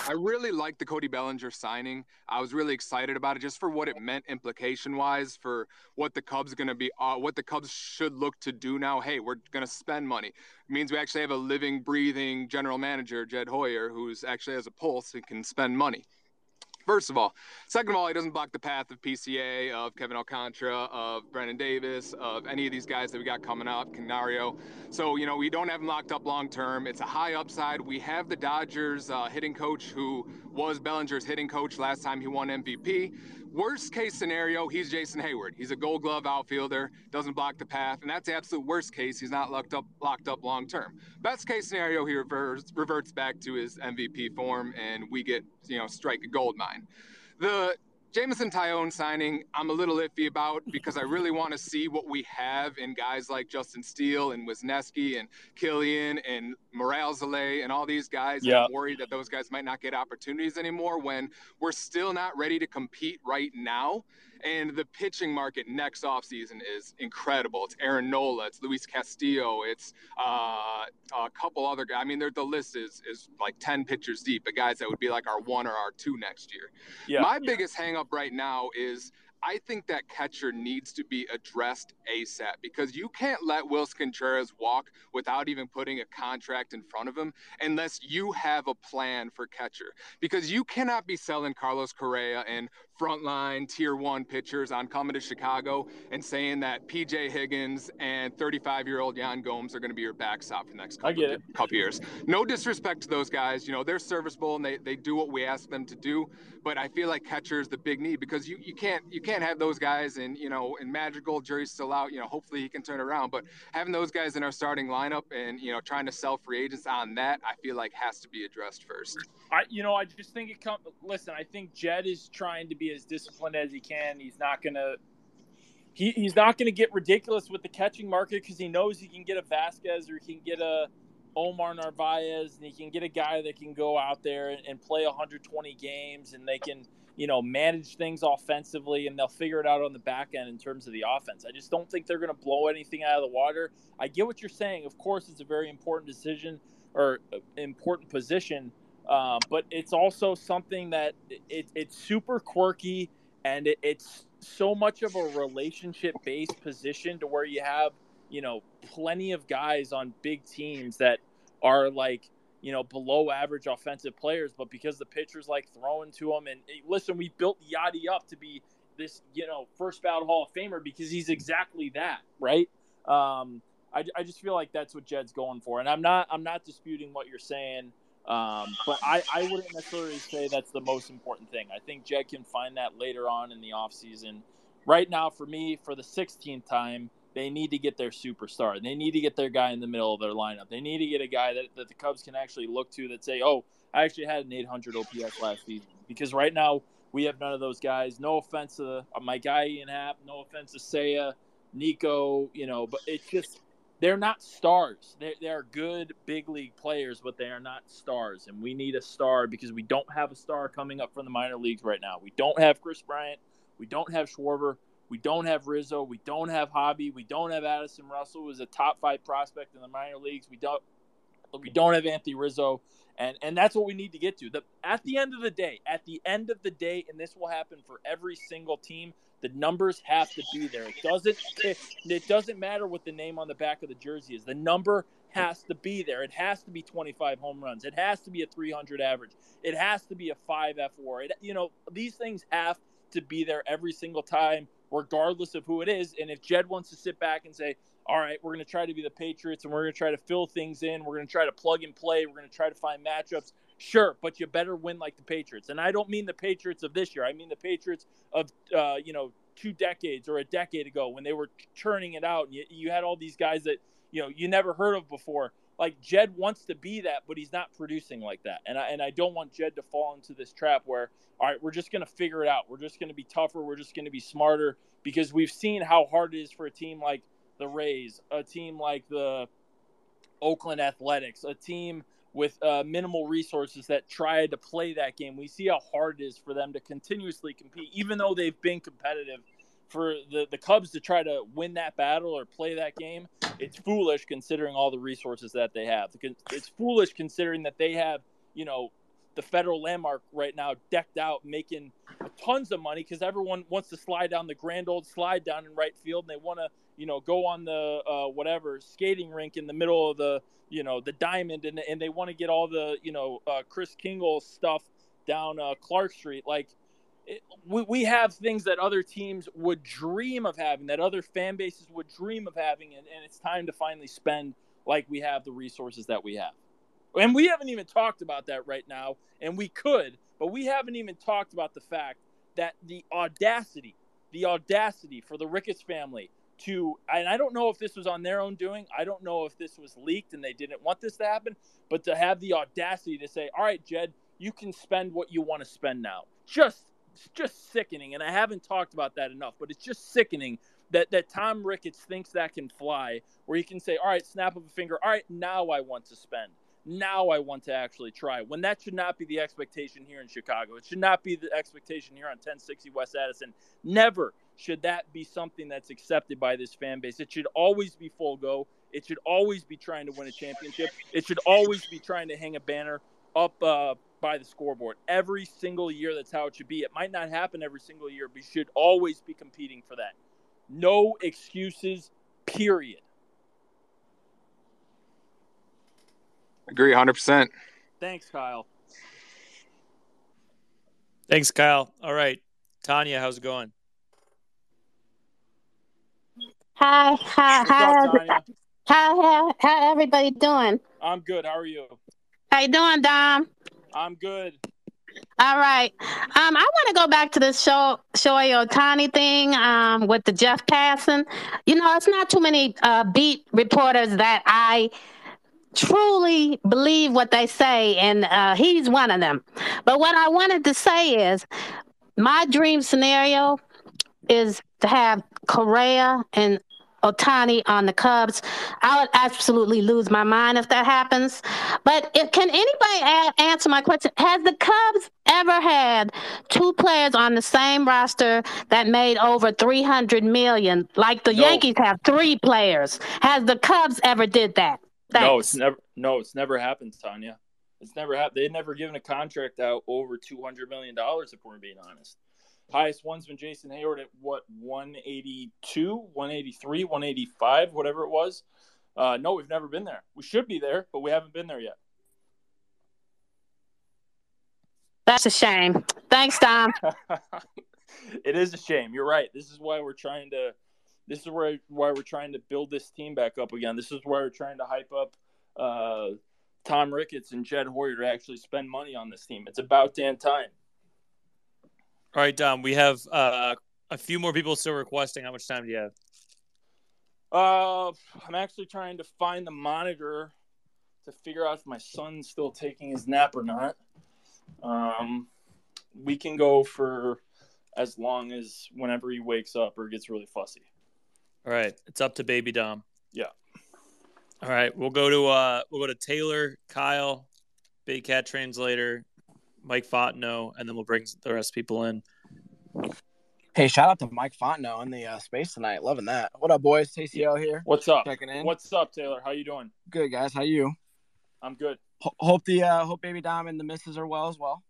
I really like the Cody Bellinger signing. I was really excited about it just for what it meant implication wise for what the Cubs going to be, uh, what the Cubs should look to do now. Hey, we're going to spend money. It means we actually have a living, breathing general manager, Jed Hoyer, who's actually has a pulse and can spend money. First of all. Second of all, he doesn't block the path of PCA, of Kevin Alcantara, of Brennen Davis, of any of these guys that we got coming up, Canario. So, you know, we don't have him locked up long term. It's a high upside. We have the Dodgers uh, hitting coach who was Bellinger's hitting coach last time he won MVP. Worst case scenario, he's Jason Heyward. He's a gold glove outfielder, doesn't block the path, and that's the absolute worst case. He's not locked up locked up long term. Best case scenario, he reverts reverts back to his MVP form and we get, you know, strike a gold mine. The Jameson Taillon signing, I'm a little iffy about because I really want to see what we have in guys like Justin Steele and Wesneski and Kilian and Moralzale and all these guys. Yeah. I'm worried that those guys might not get opportunities anymore when we're still not ready to compete right now. And the pitching market next offseason is incredible. It's Aaron Nola, it's Luis Castillo, it's uh, a couple other guys. I mean, the list is is like 10 pitchers deep, but guys that would be like our one or our two next year. Yeah. My yeah. biggest hangup right now is I think that catcher needs to be addressed ASAP because you can't let Willson Contreras walk without even putting a contract in front of him unless you have a plan for catcher. Because you cannot be selling Carlos Correa and frontline tier one pitchers on coming to Chicago and saying that PJ Higgins and 35 year old Yan Gomes are going to be your backstop for the next couple, of, couple years. No disrespect to those guys. You know, they're serviceable and they, they do what we ask them to do. But I feel like catcher is the big need because you, you can't you can't have those guys and you know in Madrigal jury's still out. You know, hopefully he can turn around. But having those guys in our starting lineup and you know trying to sell free agents on that, I feel like has to be addressed first. I you know I just think it comes. Listen, I think Jed is trying to be be as disciplined as he can. He's not gonna he, he's not gonna get ridiculous with the catching market because he knows he can get a Vazquez or he can get a Omar Narvaez and he can get a guy that can go out there and, and play 120 games and they can you know manage things offensively and they'll figure it out on the back end in terms of the offense. I just don't think they're going to blow anything out of the water. I get what you're saying. Of course, it's a very important decision or uh, important position um, but it's also something that it, it's super quirky and it, it's so much of a relationship based position to where you have, you know, plenty of guys on big teams that are like, you know, below average offensive players, but because the pitchers like throwing to them and listen, we built Yadi up to be this, you know, first ballot Hall of Famer because he's exactly that, right? Um, I, I just feel like that's what Jed's going for, and I'm not I'm not disputing what you're saying. Um, but I, I wouldn't necessarily say that's the most important thing. I think Jed can find that later on in the offseason. Right now, for me, for the 16th time, they need to get their superstar. They need to get their guy in the middle of their lineup. They need to get a guy that, that the Cubs can actually look to that say, oh, I actually had an 800 OPS last season. Because right now, we have none of those guys. No offense to my guy Ian Happ. No offense to Seiya, Nico, you know, but it's just they're not stars. They, they are good big league players, but they are not stars. And we need a star because we don't have a star coming up from the minor leagues right now. We don't have Kris Bryant. We don't have Schwarber. We don't have Rizzo. We don't have Javy. We don't have Addison Russell, who is a top five prospect in the minor leagues. We don't we don't have Anthony Rizzo. And and that's what we need to get to. The at the end of the day, at the end of the day, and this will happen for every single team, the numbers have to be there. It doesn't it, it doesn't matter what the name on the back of the jersey is. The number has to be there. It has to be 25 home runs. It has to be a 300 average. It has to be a 5 F4. It, you know, these things have to be there every single time regardless of who it is. And if Jed wants to sit back and say, all right, we're going to try to be the Patriots and we're going to try to fill things in. We're going to try to plug and play. We're going to try to find matchups. Sure, but you better win like the Patriots. And I don't mean the Patriots of this year. I mean the Patriots of, uh, you know, two decades or a decade ago when they were churning it out. And you, you had all these guys that, you know, you never heard of before. Like Jed wants to be that, but he's not producing like that. And I, and I don't want Jed to fall into this trap where, all right, we're just going to figure it out. We're just going to be tougher. We're just going to be smarter because we've seen how hard it is for a team like the Rays, a team like the Oakland Athletics, a team with uh, minimal resources that try to play that game. We see how hard it is for them to continuously compete, even though they've been competitive. For the, the Cubs to try to win that battle or play that game, it's foolish considering all the resources that they have. It's foolish considering that they have, you know, the federal landmark right now, decked out, making tons of money because everyone wants to slide down the grand old slide down in right field, and they want to, you know, go on the uh, whatever skating rink in the middle of the, you know, the diamond, and and they want to get all the, you know, uh, Kris Kringle stuff down uh, Clark Street, like. It, we, we have things that other teams would dream of having, that other fan bases would dream of having, and, and it's time to finally spend like we have the resources that we have. And we haven't even talked about that right now, and we could, but we haven't even talked about the fact that the audacity, the audacity for the Ricketts family to, and I don't know if this was on their own doing, I don't know if this was leaked and they didn't want this to happen, but to have the audacity to say, all right, Jed, you can spend what you want to spend now. Just, just sickening. And I haven't talked about that enough, but it's just sickening that, that Tom Ricketts thinks that can fly, where he can say, all right, snap of a finger, all right, now I want to spend now I want to actually try. When that should not be the expectation here in Chicago. It should not be the expectation here on 1060 West Addison. Never should that be something that's accepted by this fan base. It should always be full go. It should always be trying to win a championship. It should always be trying to hang a banner up uh, by the scoreboard. Every single year, that's how it should be. It might not happen every single year, but you should always be competing for that. No excuses, period. Agree 100%. Thanks, Kyle. Thanks, Kyle. All right. Tanya, how's it going? Hi, hi, hi, how, how, how everybody doing? I'm good. How are you? How you doing, Dom? I'm good. All right. Um, I want to go back to this show Shohei Ohtani thing um, with the Jeff Passan. You know, it's not too many uh, beat reporters that I truly believe what they say, and uh, he's one of them. But what I wanted to say is my dream scenario is to have Correa and Ohtani on the Cubs. I would absolutely lose my mind if that happens. But if, can anybody a- answer my question? Has the Cubs ever had two players on the same roster that made over 300 million? Like the No. Yankees have three players. Has the Cubs ever did that? No, it's never. No, it's never happened, Tanya. It's never happened. They've never given a contract out over two hundred million dollars. If we're being honest, highest one's been Jason Heyward at what one eighty two, one eighty three, one eighty five, whatever it was. Uh, no, we've never been there. We should be there, but we haven't been there yet. That's a shame. Thanks, Tom. it is a shame. You're right. This is why we're trying to. This is where why we're trying to build this team back up again. This is why we're trying to hype up uh, Tom Ricketts and Jed Hoyer to actually spend money on this team. It's about damn time. All right, Dom, we have uh, a few more people still requesting. How much time do you have? Uh, I'm actually trying to find the monitor to figure out if my son's still taking his nap or not. Um, we can go for as long as whenever he wakes up or gets really fussy. All right, it's up to Baby Dom. Yeah. All right, we'll go to uh, we'll go to Taylor, Kyle, Big Cat Translator, Mike Fontenot, and then we'll bring the rest of people in. Hey, shout out to Mike Fontenot in the uh, space tonight. Loving that. What up, boys? TCL here. What's up? Checking in. What's up, Taylor? How you doing? Good, guys. How you? I'm good. Ho- hope the uh, hope baby Dom and the misses are well as well.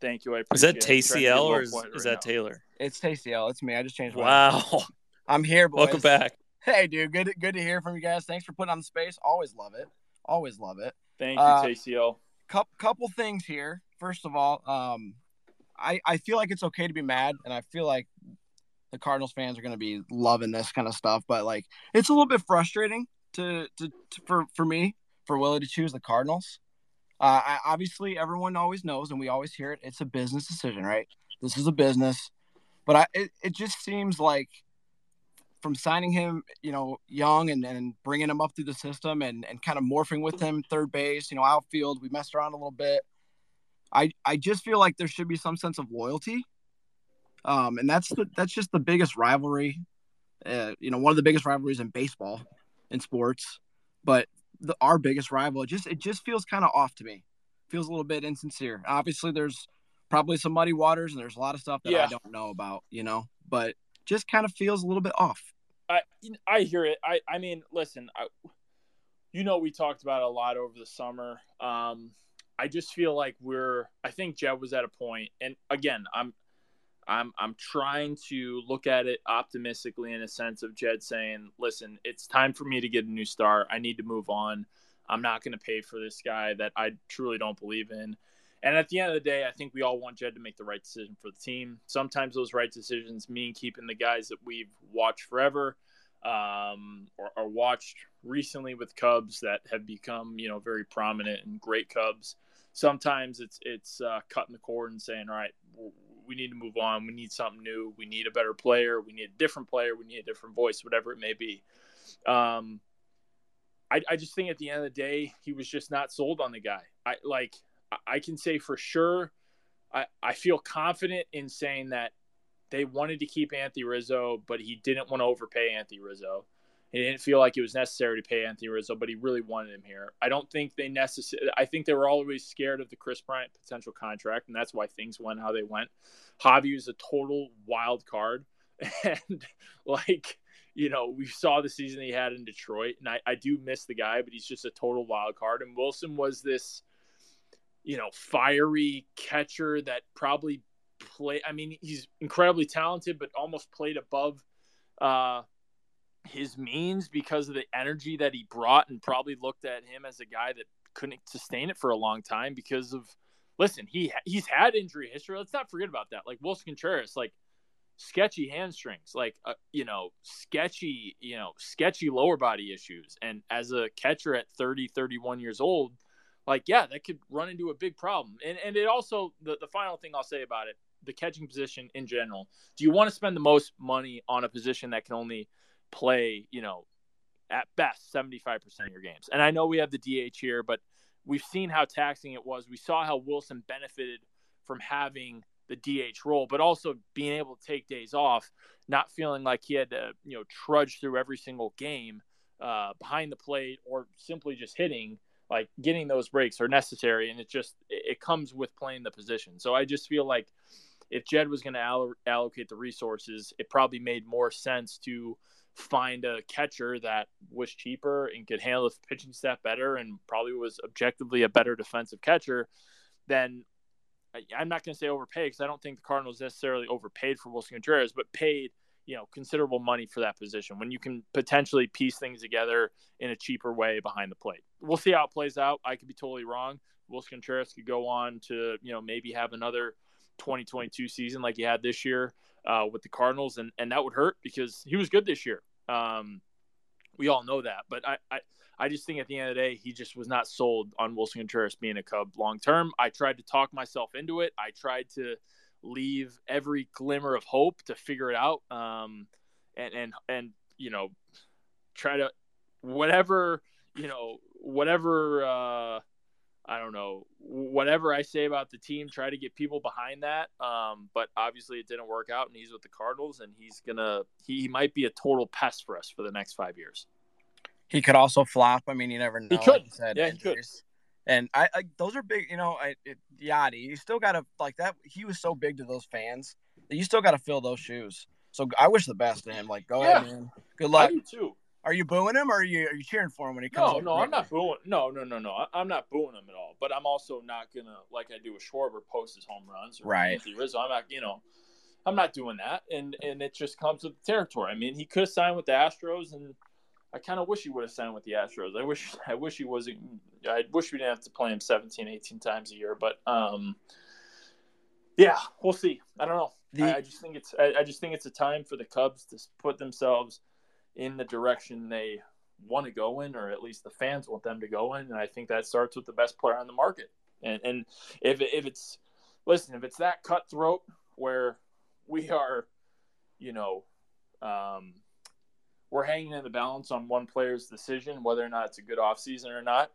Thank you. I Is that appreciate it. I'm trying to get a TCL or is, quiet is right that Taylor? It's TCL. It's me. I just changed. my Wow. I'm here, boys. Welcome back. Hey, dude. Good good to hear from you guys. Thanks for putting on the space. Always love it. Always love it. Thank you, Uh, TCL. Couple couple things here. First of all, um, I I feel like it's okay to be mad, and I feel like the Cardinals fans are going to be loving this kind of stuff. But like, it's a little bit frustrating to to, to for for me for Willie to choose the Cardinals. Uh, I, obviously, everyone always knows, and we always hear it. It's a business decision, right? This is a business, but I it, it just seems like from signing him, you know, young and, and bringing him up through the system and, and kind of morphing with him third base, you know, outfield, we messed around a little bit. I I just feel like there should be some sense of loyalty, um, and that's the, that's just the biggest rivalry, uh, you know, one of the biggest rivalries in baseball, in sports. But the, our biggest rival, it just it just feels kind of off to me. Feels a little bit insincere. Obviously, there's probably some muddy waters, and there's a lot of stuff that I don't know about, you know. But just kind of feels a little bit off. I I hear it. I I mean, listen, I, you know, we talked about it a lot over the summer. Um, I just feel like we're. I think Jed was at a point, and again, I'm, I'm, I'm trying to look at it optimistically in a sense of Jed saying, "Listen, it's time for me to get a new start. I need to move on. I'm not going to pay for this guy that I truly don't believe in." And at the end of the day, I think we all want Jed to make the right decision for the team. Sometimes those right decisions mean keeping the guys that we've watched forever um, or, or, watched recently with Cubs that have become, you know, very prominent and great Cubs. Sometimes it's it's uh, cutting the cord and saying, all right, we need to move on. We need something new. We need a better player. We need a different player. We need a different voice, whatever it may be. Um, I, I just think at the end of the day, he was just not sold on the guy. I like I can say for sure, I, I feel confident in saying that they wanted to keep Anthony Rizzo, but he didn't want to overpay Anthony Rizzo. He didn't feel like it was necessary to pay Anthony Rizzo, but he really wanted him here. I don't think they necessarily. I think they were always scared of the Kris Bryant potential contract, and that's why things went how they went. Javi was a total wild card, and like you know, we saw the season he had in Detroit, and I, I do miss the guy, but he's just a total wild card. And Willson was this you know, fiery catcher that probably play. I mean, he's incredibly talented, but almost played above uh, his means because of the energy that he brought, and probably looked at him as a guy that couldn't sustain it for a long time because of. Listen, he he's had injury history. Let's not forget about that. Like Willson Contreras, like sketchy hamstrings, like uh, you know, sketchy, you know, sketchy lower body issues. And as a catcher at 30, 31 years old, like yeah, that could run into a big problem. And and it also the, the final thing I'll say about it, the catching position in general. Do you want to spend the most money on a position that can only play, you know, at best 75% of your games? And I know we have the DH here, but we've seen how taxing it was. We saw how Willson benefited from having the DH role, but also being able to take days off, not feeling like he had to, you know, trudge through every single game uh, behind the plate or simply just hitting like getting those breaks are necessary and it just it comes with playing the position so i just feel like if jed was going to all- allocate the resources it probably made more sense to find a catcher that was cheaper and could handle the pitching staff better and probably was objectively a better defensive catcher then i'm not going to say overpay because i don't think the cardinals necessarily overpaid for willson contreras but paid you know considerable money for that position when you can potentially piece things together in a cheaper way behind the plate. We'll see how it plays out. I could be totally wrong. Willson Contreras could go on to you know maybe have another 2022 season like he had this year uh, with the Cardinals, and and that would hurt because he was good this year. Um, we all know that, but I, I I just think at the end of the day, he just was not sold on Willson Contreras being a Cub long term. I tried to talk myself into it. I tried to leave every glimmer of hope to figure it out um, and and and you know try to whatever you know whatever uh, I don't know whatever I say about the team try to get people behind that um, but obviously it didn't work out and he's with the Cardinals and he's gonna he, he might be a total pest for us for the next five years he could also flop I mean you never know he could like said, yeah he could and I, I those are big, you know. I it, Yadi, you still got to like that. He was so big to those fans that you still got to fill those shoes. So I wish the best to him. Like, go yeah. ahead, man. Good luck. I do too. Are you booing him, or are you are you cheering for him when he comes? No, no, I'm not booing. No, no, no, no. I'm not booing him at all. But I'm also not gonna like I do with Schwarber post his home runs or right. Rizzo. I'm not, you know, I'm not doing that. And and it just comes with the territory. I mean, he could sign with the Astros and I kind of wish he would have signed with the Astros. I wish I wish he wasn't. I wish we didn't have to play him 17, 18 times a year. But um, yeah, we'll see. I don't know. The, I, I, just think it's I, I, just think it's a time for the Cubs to put themselves in the direction they want to go in, or at least the fans want them to go in. And I think that starts with the best player on the market. And and if if it's listen, if it's that cutthroat where we are, you know. Um, we're hanging in the balance on one player's decision whether or not it's a good offseason or not.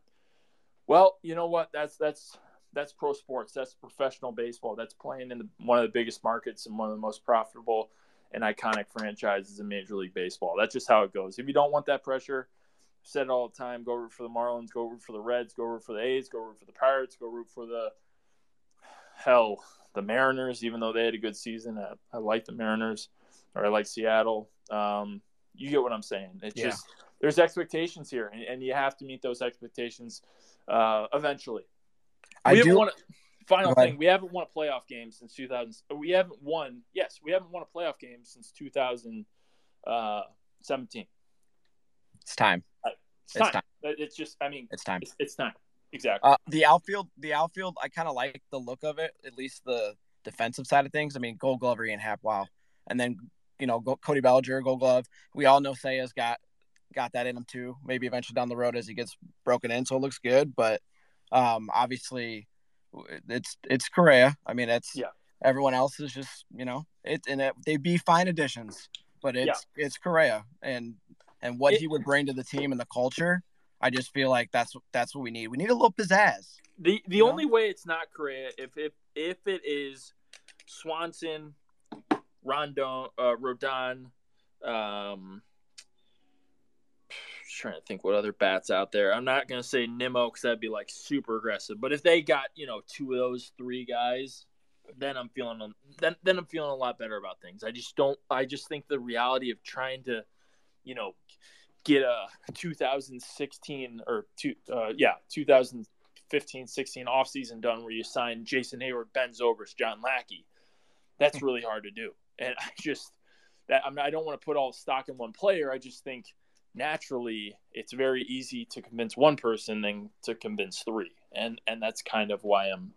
Well, you know what? That's that's that's pro sports. That's professional baseball. That's playing in the, one of the biggest markets and one of the most profitable and iconic franchises in Major League Baseball. That's just how it goes. If you don't want that pressure, I've said it all the time. Go root for the Marlins. Go root for the Reds. Go root for the A's. Go root for the Pirates. Go root for the hell the Mariners. Even though they had a good season, I, I like the Mariners or I like Seattle. Um, you get what I'm saying. It's yeah. just there's expectations here, and, and, you have to meet those expectations uh, eventually. I we do. haven't won. A, final thing, we haven't won a playoff game since 2000. We haven't won. Yes, we haven't won a playoff game since 2017. It's time. It's, It's time. time. It's just. I mean, It's time. it's, it's time. Exactly. Uh, the outfield, the outfield, I kind of like the look of it. At least the defensive side of things. I mean, Gold Glover, Ian Happ, wow. And then you know, Cody Bellinger, Gold Glove. We all know Seiya's got got that in him too. Maybe eventually down the road as he gets broken in, so it looks good. But um, obviously, it's it's Correa. I mean, it's Yeah. Everyone else is just you know it, and it, they'd be fine additions, but it's it's Correa and and what It- he would bring to the team and the culture. I just feel like that's that's what we need. We need a little pizzazz. The the You know? only way it's not Correa if if if it is Swanson, Rondon, uh, Rodon, um, just trying to think what other bats out there. I'm not gonna say Nimmo because that'd be like super aggressive. But if they got you know two of those three guys, then I'm feeling then then I'm feeling a lot better about things. I just don't. I just think the reality of trying to, you know, get a 2016 or two, uh, yeah, 2015 16 offseason done where you sign Jason Heyward, Ben Zobrist, John Lackey. That's really hard to do. And I just, that I, mean, I don't want to put all the stock in one player. I just think naturally it's very easy to convince one person than to convince three. And, and that's kind of why I'm,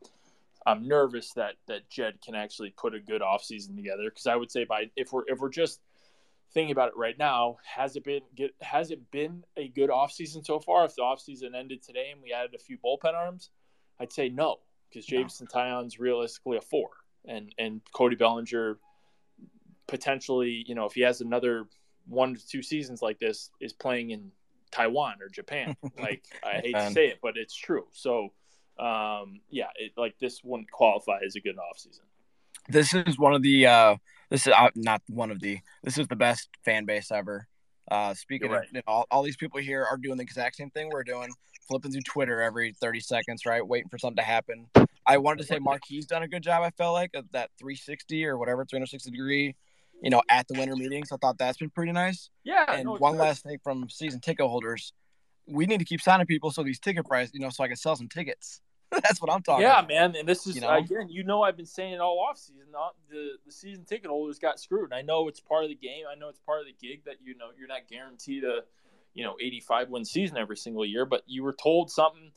I'm nervous that, that Jed can actually put a good offseason together. Cause I would say by, if we're, if we're just, thinking about it right now, has it been get has it been a good offseason so far? If the offseason ended today and we added a few bullpen arms, I'd say no, because Jameson Taillon's realistically a four. And and Cody Bellinger potentially, you know, if he has another one to two seasons like this, is playing in Taiwan or Japan. like I hate to say it, but it's true. So um yeah, it like this wouldn't qualify as a good off season. This is one of the uh this is uh, not one of the this is the best fan base ever. Uh speaking You're of you know, all, all these people here are doing the exact same thing we're doing, flipping through Twitter every 30 seconds, right? Waiting for something to happen. I wanted to say Marquee done a good job, I felt like, of that 360 or whatever, 360 degree, you know, at the winter meetings. I thought that's been pretty nice. Yeah. And no, one good. last thing from season ticket holders. We need to keep signing people so these ticket prices, you know, so I can sell some tickets. That's what I'm talking Yeah, about. man, and this is You know? again. You know, I've been saying it all off season. The the season ticket holders got screwed. And I know it's part of the game. I know it's part of the gig that you know you're not guaranteed a you know 85 win season every single year. But you were told something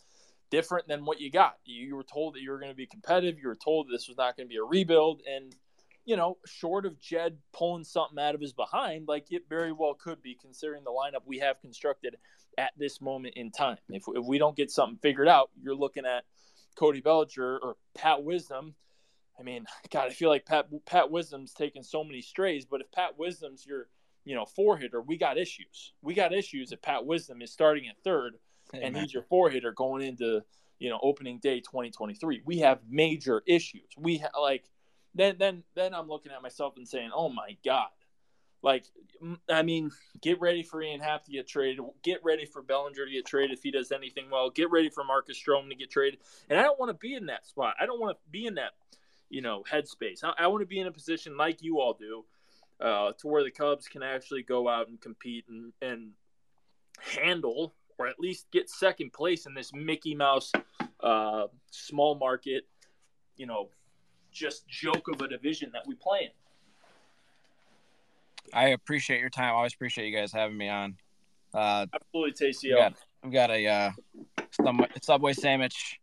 different than what you got. You, you were told that you were going to be competitive. You were told this was not going to be a rebuild, and you know, short of Jed pulling something out of his behind, like it very well could be, considering the lineup we have constructed at this moment in time. If, if we don't get something figured out, you're looking at Cody Bellinger or Pat Wisdom. I mean, God, I feel like Pat Pat Wisdom's taking so many strays, but if Pat Wisdom's your, you know, four hitter, we got issues. We got issues if Pat Wisdom is starting at third and he's your four hitter going into, you know, opening day 2023. We have major issues. We ha- like then then then I'm looking at myself and saying, "Oh my god." Like, I mean, get ready for Ian Happ to get traded. Get ready for Bellinger to get traded if he does anything well. Get ready for Marcus Stroman to get traded. And I don't want to be in that spot. I don't want to be in that, you know, headspace. I, I want to be in a position like you all do, uh, to where the Cubs can actually go out and compete and, and handle or at least get second place in this Mickey Mouse uh, small market, you know, just joke of a division that we play in. I appreciate your time. I always appreciate you guys having me on. Uh, Absolutely, we TCO. got, we got a uh, Subway, Subway sandwich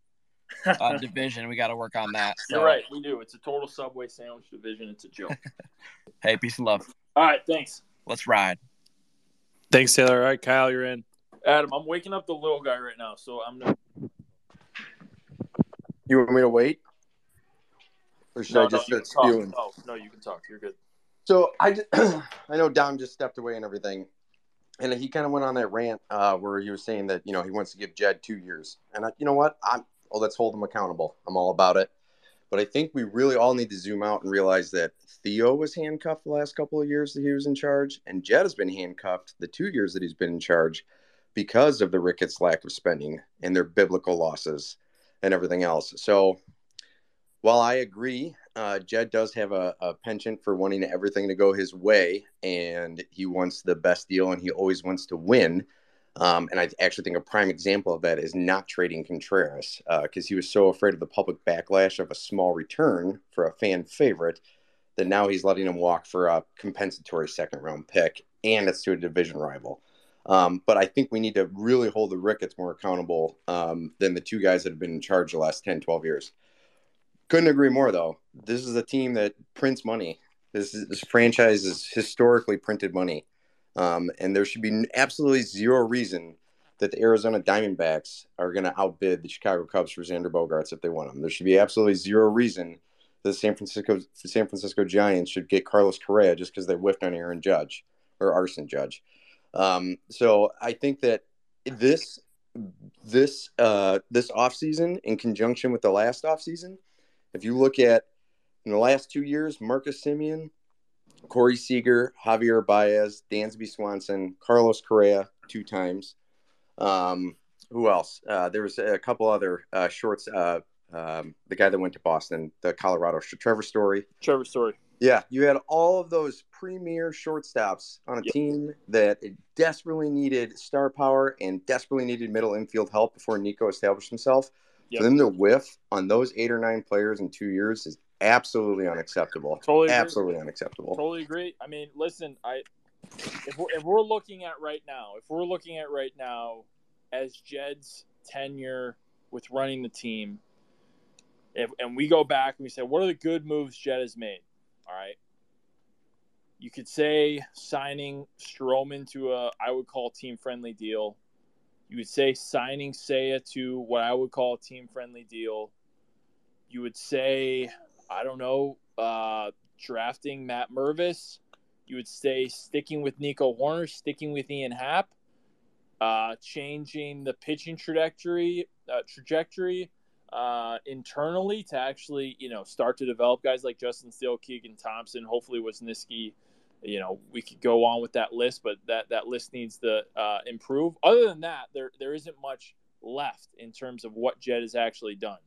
uh, division. We got to work on that. So, You're right. We do. It's a total Subway sandwich division. It's a joke. Hey, peace and love. All right. Thanks, Let's ride. Thanks, Taylor. All right, Kyle, you're in. Adam. I'm waking up the little guy right now, so I'm gonna. You want me to wait? Or should No, I no, just can start talk. spewing? No, no, you can talk. You're good. So I, I know Dom just stepped away and everything, and he kind of went on that rant uh, where he was saying that you know he wants to give Jed two years, and I, you know what? I'm oh let's hold him accountable. I'm all about it, but I think we really all need to zoom out and realize that Theo was handcuffed the last couple of years that he was in charge, and Jed has been handcuffed the two years that he's been in charge because of the Ricketts lack of spending and their biblical losses and everything else. So while I agree, uh, Jed does have a, a penchant for wanting everything to go his way, and he wants the best deal, and he always wants to win. Um, and I actually think a prime example of that is not trading Contreras because uh, he was so afraid of the public backlash of a small return for a fan favorite that now he's letting him walk for a compensatory second round pick and it's to a division rival. Um, but I think we need to really hold the Ricketts more accountable um, than the two guys that have been in charge the last 10, 12 years. Couldn't agree more, though. This is a team that prints money. This, is, this franchise is historically printed money. Um, and there should be absolutely zero reason that the Arizona Diamondbacks are going to outbid the Chicago Cubs for Xander Bogaerts if they want them. There should be absolutely zero reason that the San Francisco San Francisco Giants should get Carlos Correa just because they whiffed on Aaron Judge or Arson Judge. Um, so I think that this this uh, this offseason in conjunction with the last offseason, if you look at in the last two years, Marcus Semien, Corey Seager, Javier Baez, Dansby Swanson, Carlos Correa two times. Um, who else? Uh, there was a couple other uh, shorts. Uh, um, the guy that went to Boston, the Colorado, Trevor Story. Trevor Story. Yeah, you had all of those premier shortstops on a yep. team that desperately needed star power and desperately needed middle infield help before Nico established himself. Yep. For them to whiff on those eight or nine players in two years is absolutely unacceptable. Totally absolutely agree. unacceptable. Totally agree. I mean, listen, I if we're, if we're looking at right now, if we're looking at right now as Jed's tenure with running the team, if, and we go back and we say, what are the good moves Jed has made? All right. You could say signing Stroman to a I would call team friendly deal. You would say signing Seiya to what I would call a team friendly deal. You would say, I don't know, uh, drafting Matt Mervis. You would say sticking with Nico Hoerner, sticking with Ian Happ, uh, changing the pitching trajectory uh, trajectory uh, internally to actually, you know, start to develop guys like Justin Steele, Keegan Thompson, hopefully Wesneski. You know, we could go on with that list, but that, that list needs to uh, improve. Other than that, there there isn't much left in terms of what Jed has actually done.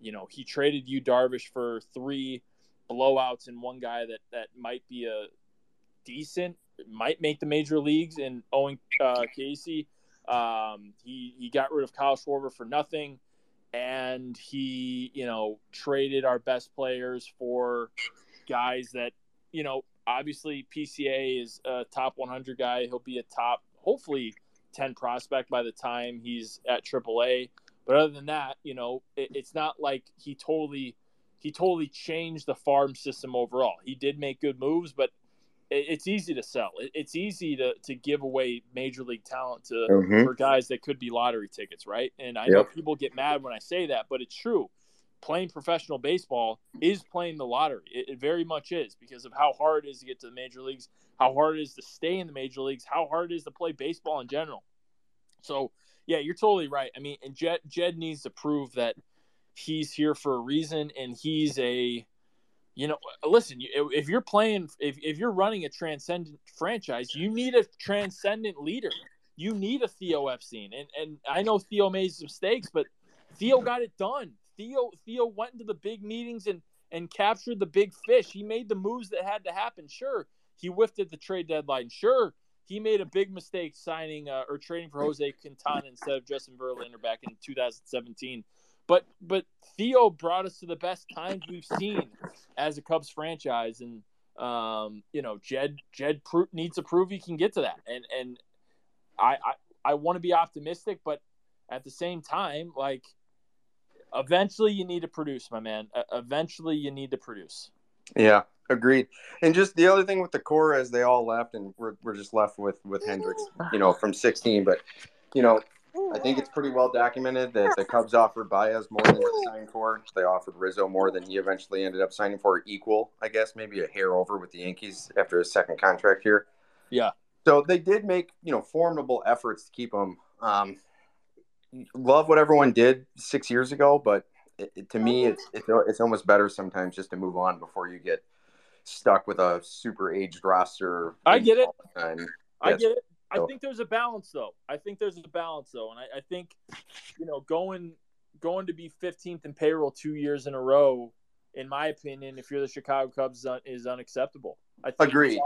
You know, he traded Yu Darvish for three blowouts and one guy that that might be a decent, might make the major leagues, and Owen uh, Caissie. Um, he he got rid of Kyle Schwarber for nothing and he, you know, traded our best players for guys that, you know, obviously PCA is a top 100 guy. He'll be a top, hopefully, 10 prospect by the time he's at AAA. But other than that, you know, it, it's not like he totally he totally changed the farm system overall. He did make good moves, but it's easy to sell. It's easy to, to give away major league talent to mm-hmm. for guys that could be lottery tickets, right? And I yep. know people get mad when I say that, but it's true. Playing professional baseball is playing the lottery. It, it very much is because of how hard it is to get to the major leagues, how hard it is to stay in the major leagues, how hard it is to play baseball in general. So, yeah, you're totally right. I mean, and Jed Jed needs to prove that he's here for a reason and he's a you know, listen, if you're playing, if, if you're running a transcendent franchise, you need a transcendent leader. You need a Theo Epstein. And, and I know Theo made some mistakes, but Theo got it done. Theo, Theo went into the big meetings and, and captured the big fish. He made the moves that had to happen. Sure, he whiffed at the trade deadline. Sure, he made a big mistake signing uh, or trading for Jose Quintana instead of Justin Verlander back in 2017. But but Theo brought us to the best times we've seen as a Cubs franchise, and um, you know Jed Jed needs to prove he can get to that, and and I I, I want to be optimistic, but at the same time, like eventually you need to produce, my man. Eventually you need to produce. Yeah, agreed. And just the other thing with the core as they all left, and we're we're just left with with Hendricks, you know, from 16. But you know, I think it's pretty well documented that the Cubs offered Baez more than he signed for. They offered Rizzo more than he eventually ended up signing for, equal, I guess, maybe a hair over with the Yankees after his second contract here. Yeah. So they did make you know formidable efforts to keep him. Um, love what everyone did six years ago, but it, it, to me, mm-hmm. it's, it's it's almost better sometimes just to move on before you get stuck with a super aged roster. I get it. I get it. I think there's a balance though. I think there's a balance though, and I, I think you know going going to be 15th in payroll two years in a row, in my opinion, if you're the Chicago Cubs, is unacceptable. I think Agreed.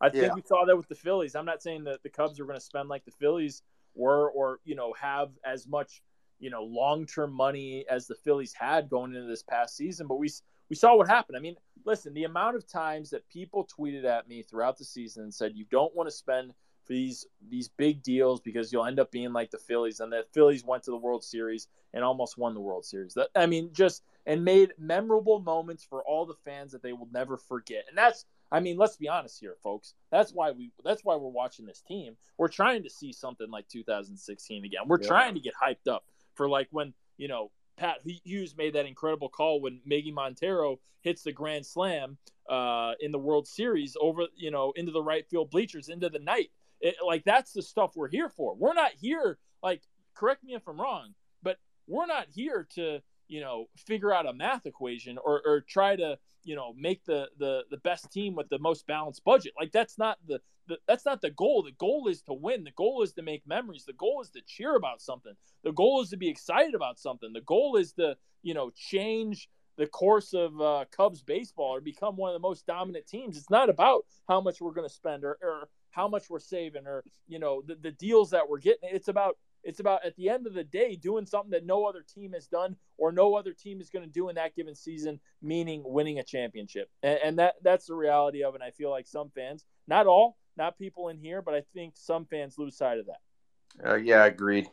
I think yeah. we saw that with the Phillies. I'm not saying that the Cubs are going to spend like the Phillies or or you know have as much you know long term money as the Phillies had going into this past season. But we we saw what happened. I mean, listen, the amount of times that people tweeted at me throughout the season and said you don't want to spend for these these big deals because you'll end up being like the Phillies, and the Phillies went to the World Series and almost won the World Series. That I mean, just and made memorable moments for all the fans that they will never forget. And that's I mean, let's be honest here, folks. That's why we that's why we're watching this team. We're trying to see something like 2016 again. We're yeah. trying to get hyped up for like when, you know, Pat Hughes made that incredible call when Miggy Montero hits the grand slam uh, in the World Series over, you know, into the right field bleachers into the night. It, like that's the stuff we're here for. We're not here like correct me if I'm wrong, but we're not here to you know figure out a math equation or, or try to you know make the, the the best team with the most balanced budget. Like that's not the, the that's not the goal. The goal is to win. The goal is to make memories. The goal is to cheer about something. The goal is to be excited about something. The goal is to you know change the course of uh, Cubs baseball or become one of the most dominant teams. It's not about how much we're going to spend or, or how much we're saving or you know the, the deals that we're getting it's about it's about at the end of the day doing something that no other team has done or no other team is going to do in that given season meaning winning a championship. And, and that that's the reality of it and i feel like some fans not all not people in here but i think some fans lose sight of that. Uh, yeah I agreed.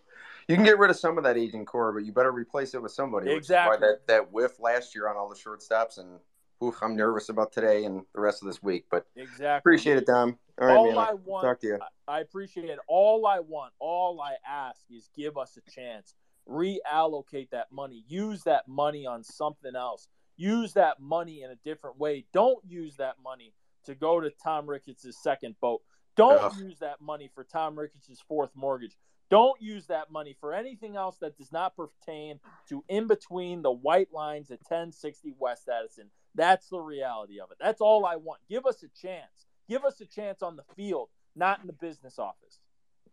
You can get rid of some of that aging core but you better replace it with somebody exactly. that, that whiff last year on all the shortstops and oof, I'm nervous about today and the rest of this week. But exactly, appreciate it, Dom. All right, all man. I want, talk to you. I appreciate it. All I want, all I ask is give us a chance. Reallocate that money. Use that money on something else. Use that money in a different way. Don't use that money to go to Tom Ricketts' second boat. Don't Ugh. use that money for Tom Ricketts' fourth mortgage. Don't use that money for anything else that does not pertain to in between the white lines at 1060 West Addison. That's the reality of it. That's all I want. Give us a chance. Give us a chance on the field, not in the business office.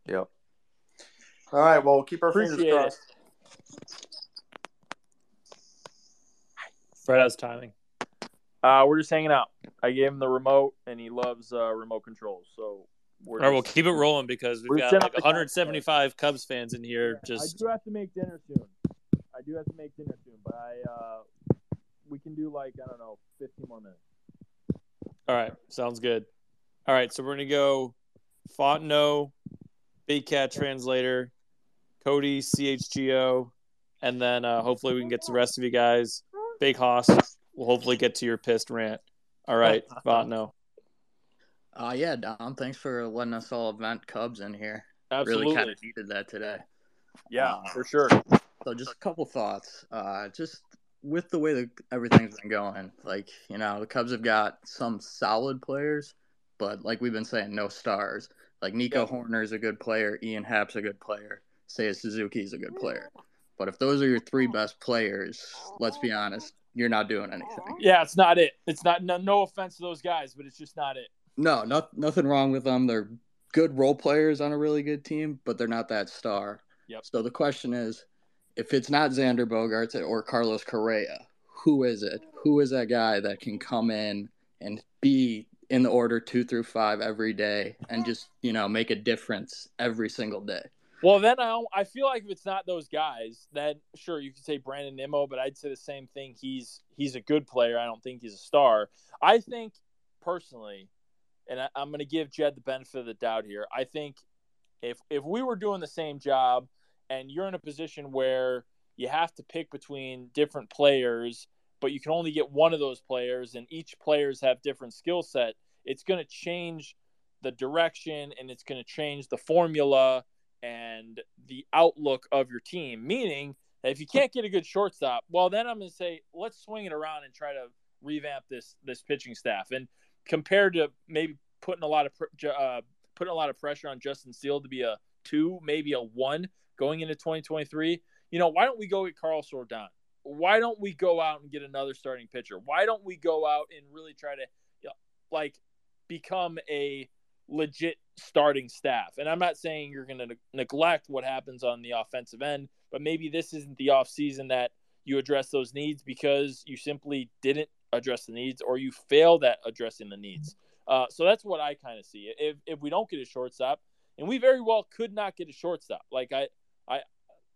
Yep. All right. Well, keep our Appreciate fingers crossed. It. Fred, how's timing? Uh, we're just hanging out. I gave him the remote, and he loves uh, remote controls. So we're all right, we'll keep it rolling because we've got like 175 Cubs fans in here. Just I do have to make dinner soon. I do have to make dinner soon, but I uh, we can do like I don't know, 15 more minutes. All right, sounds good. All right, so we're gonna go Fontenot, Big Cat Translator, Cody CHGO, and then uh, hopefully we can get to the rest of you guys. Big Hoss, we'll hopefully get to your pissed rant. All right, Fontenot. Uh, yeah, Dom. Thanks for letting us all vent Cubs in here. Absolutely, really kind of needed that today. Yeah, uh, for sure. So, just a couple thoughts. Uh, just with the way that everything's been going, like you know, the Cubs have got some solid players, but like we've been saying, no stars. Like Nico yeah. Hoerner is a good player, Ian Happ's a good player, Seiya Suzuki is a good player. But if those are your three best players, let's be honest, you're not doing anything. Yeah, it's not it. It's not. No, no offense to those guys, but it's just not it. No, not, nothing wrong with them. They're good role players on a really good team, but they're not that star. Yep. So the question is, if it's not Xander Bogaerts or Carlos Correa, who is it? Who is that guy that can come in and be in the order two through five every day and just you know make a difference every single day? Well, then I I feel like if it's not those guys, then sure you could say Brandon Nimmo, but I'd say the same thing. He's he's a good player. I don't think he's a star. I think personally, and I, I'm going to give Jed the benefit of the doubt here. I think if if we were doing the same job and you're in a position where you have to pick between different players, but you can only get one of those players, and each players have different skill set. It's going to change the direction, and it's going to change the formula and the outlook of your team. Meaning if you can't get a good shortstop, well, then I'm going to say let's swing it around and try to revamp this this pitching staff. And compared to maybe putting a lot of uh, putting a lot of pressure on Justin Steele to be a two, maybe a one going into 2023, you know, why don't we go get Carlos Rodon? Why don't we go out and get another starting pitcher? Why don't we go out and really try to you know, like become a legit starting staff? And I'm not saying you're going to ne- neglect what happens on the offensive end, but maybe this isn't the offseason that you address those needs because you simply didn't address the needs or you failed at addressing the needs. Uh, so that's what I kind of see. If if we don't get a shortstop, and we very well could not get a shortstop. Like I,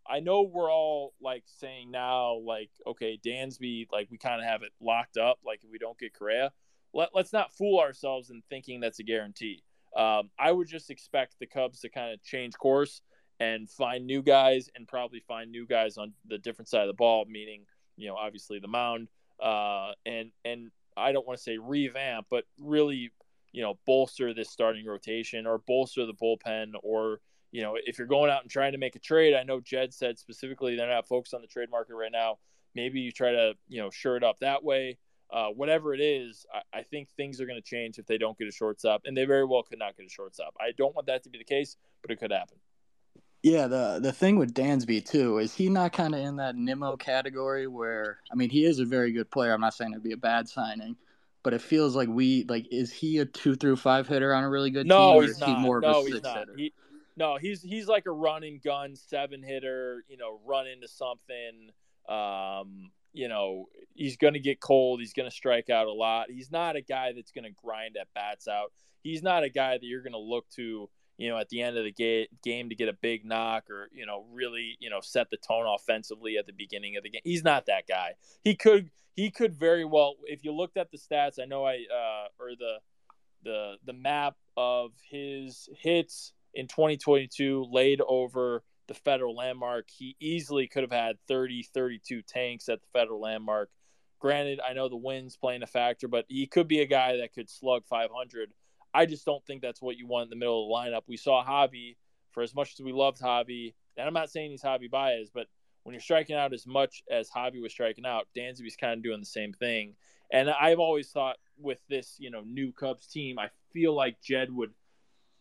I, know we're all like saying now, like okay, Dansby, like we kind of have it locked up. Like if we don't get Correa, let, let's not fool ourselves in thinking that's a guarantee. Um, I would just expect the Cubs to kind of change course and find new guys and probably find new guys on the different side of the ball, meaning you know obviously the mound uh, and and I don't want to say revamp, but really you know bolster this starting rotation or bolster the bullpen or you know if you're going out and trying to make a trade. I know Jed said specifically they're not focused on the trade market right now. Maybe you try to you know shore it up that way. Uh, whatever it is, I, I think things are going to change if they don't get a shortstop, and they very well could not get a shortstop. I don't want that to be the case, but it could happen. Yeah, the the thing with Dansby too is he not kind of in that Nimmo category where I mean he is a very good player. I'm not saying it'd be a bad signing, but it feels like we like is he a two through five hitter on a really good no, team? he's is not. he more of no, a he's not. hitter? He, no, he's he's like a run and gun seven hitter. You know, run into something. Um, you know, he's going to get cold. He's going to strike out a lot. He's not a guy that's going to grind at bats out. He's not a guy that you're going to look to you know, at the end of the ga- game to get a big knock or, you know, really, you know, set the tone offensively at the beginning of the game. He's not that guy. He could he could very well if you looked at the stats, I know I uh or the the the map of his hits in 2022 laid over the federal landmark, he easily could have had 30 32 tanks at the federal landmark. Granted, I know the wind's playing a factor, but he could be a guy that could slug 500 I just don't think that's what you want in the middle of the lineup. We saw Javy for as much as we loved Javy, and I'm not saying he's Javy Baez, but when you're striking out as much as Javy was striking out, Dansby's kind of doing the same thing. And I've always thought with this, you know, new Cubs team, I feel like Jed would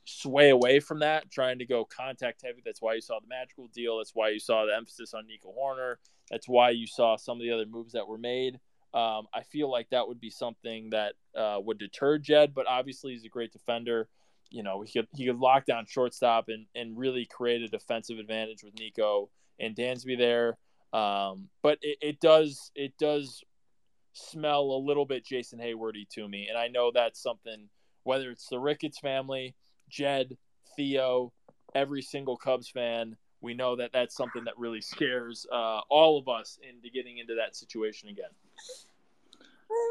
sway away from that, trying to go contact heavy. That's why you saw the Madrigal deal. That's why you saw the emphasis on Nico Hoerner. That's why you saw some of the other moves that were made. Um, I feel like that would be something that uh, would deter Jed, but obviously he's a great defender. You know, he could he could lock down shortstop and and really create a defensive advantage with Nico and Dansby there. Um, but it, it does it does smell a little bit Jason Heywardy to me, and I know that's something. Whether it's the Ricketts family, Jed, Theo, every single Cubs fan, we know that that's something that really scares uh, all of us into getting into that situation again.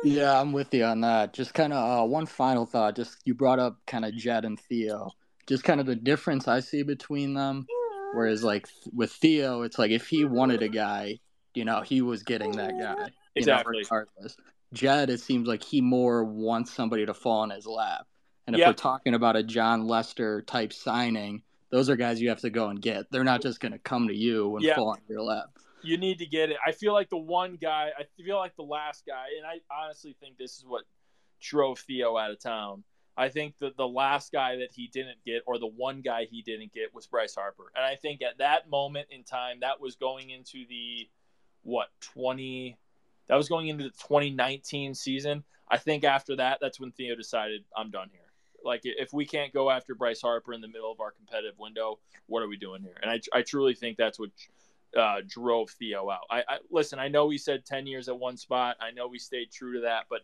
Yeah, I'm with you on that. Just kind of uh, one final thought. Just you brought up kind of Jed and Theo. Just kind of the difference I see between them. Whereas like with Theo, it's like if he wanted a guy, you know, he was getting that guy. Exactly. You know, regardless. Jed, it seems like he more wants somebody to fall in his lap. And if Yeah. we're talking about a Jon Lester type signing, those are guys you have to go and get. They're not just going to come to you and Yeah. fall in your lap. you need to get it. I feel like the one guy, I feel like the last guy, and I honestly think this is what drove Theo out of town. I think that the last guy that he didn't get, or the one guy he didn't get, was Bryce Harper. And I think at that moment in time, that was going into the what twenty, that was going into the 2019 season. I think after that, that's when Theo decided I'm done here. Like if we can't go after Bryce Harper in the middle of our competitive window, what are we doing here? And I, I truly think that's what uh, drove Theo out. I, I listen. I know he said ten years at one spot. I know we stayed true to that, but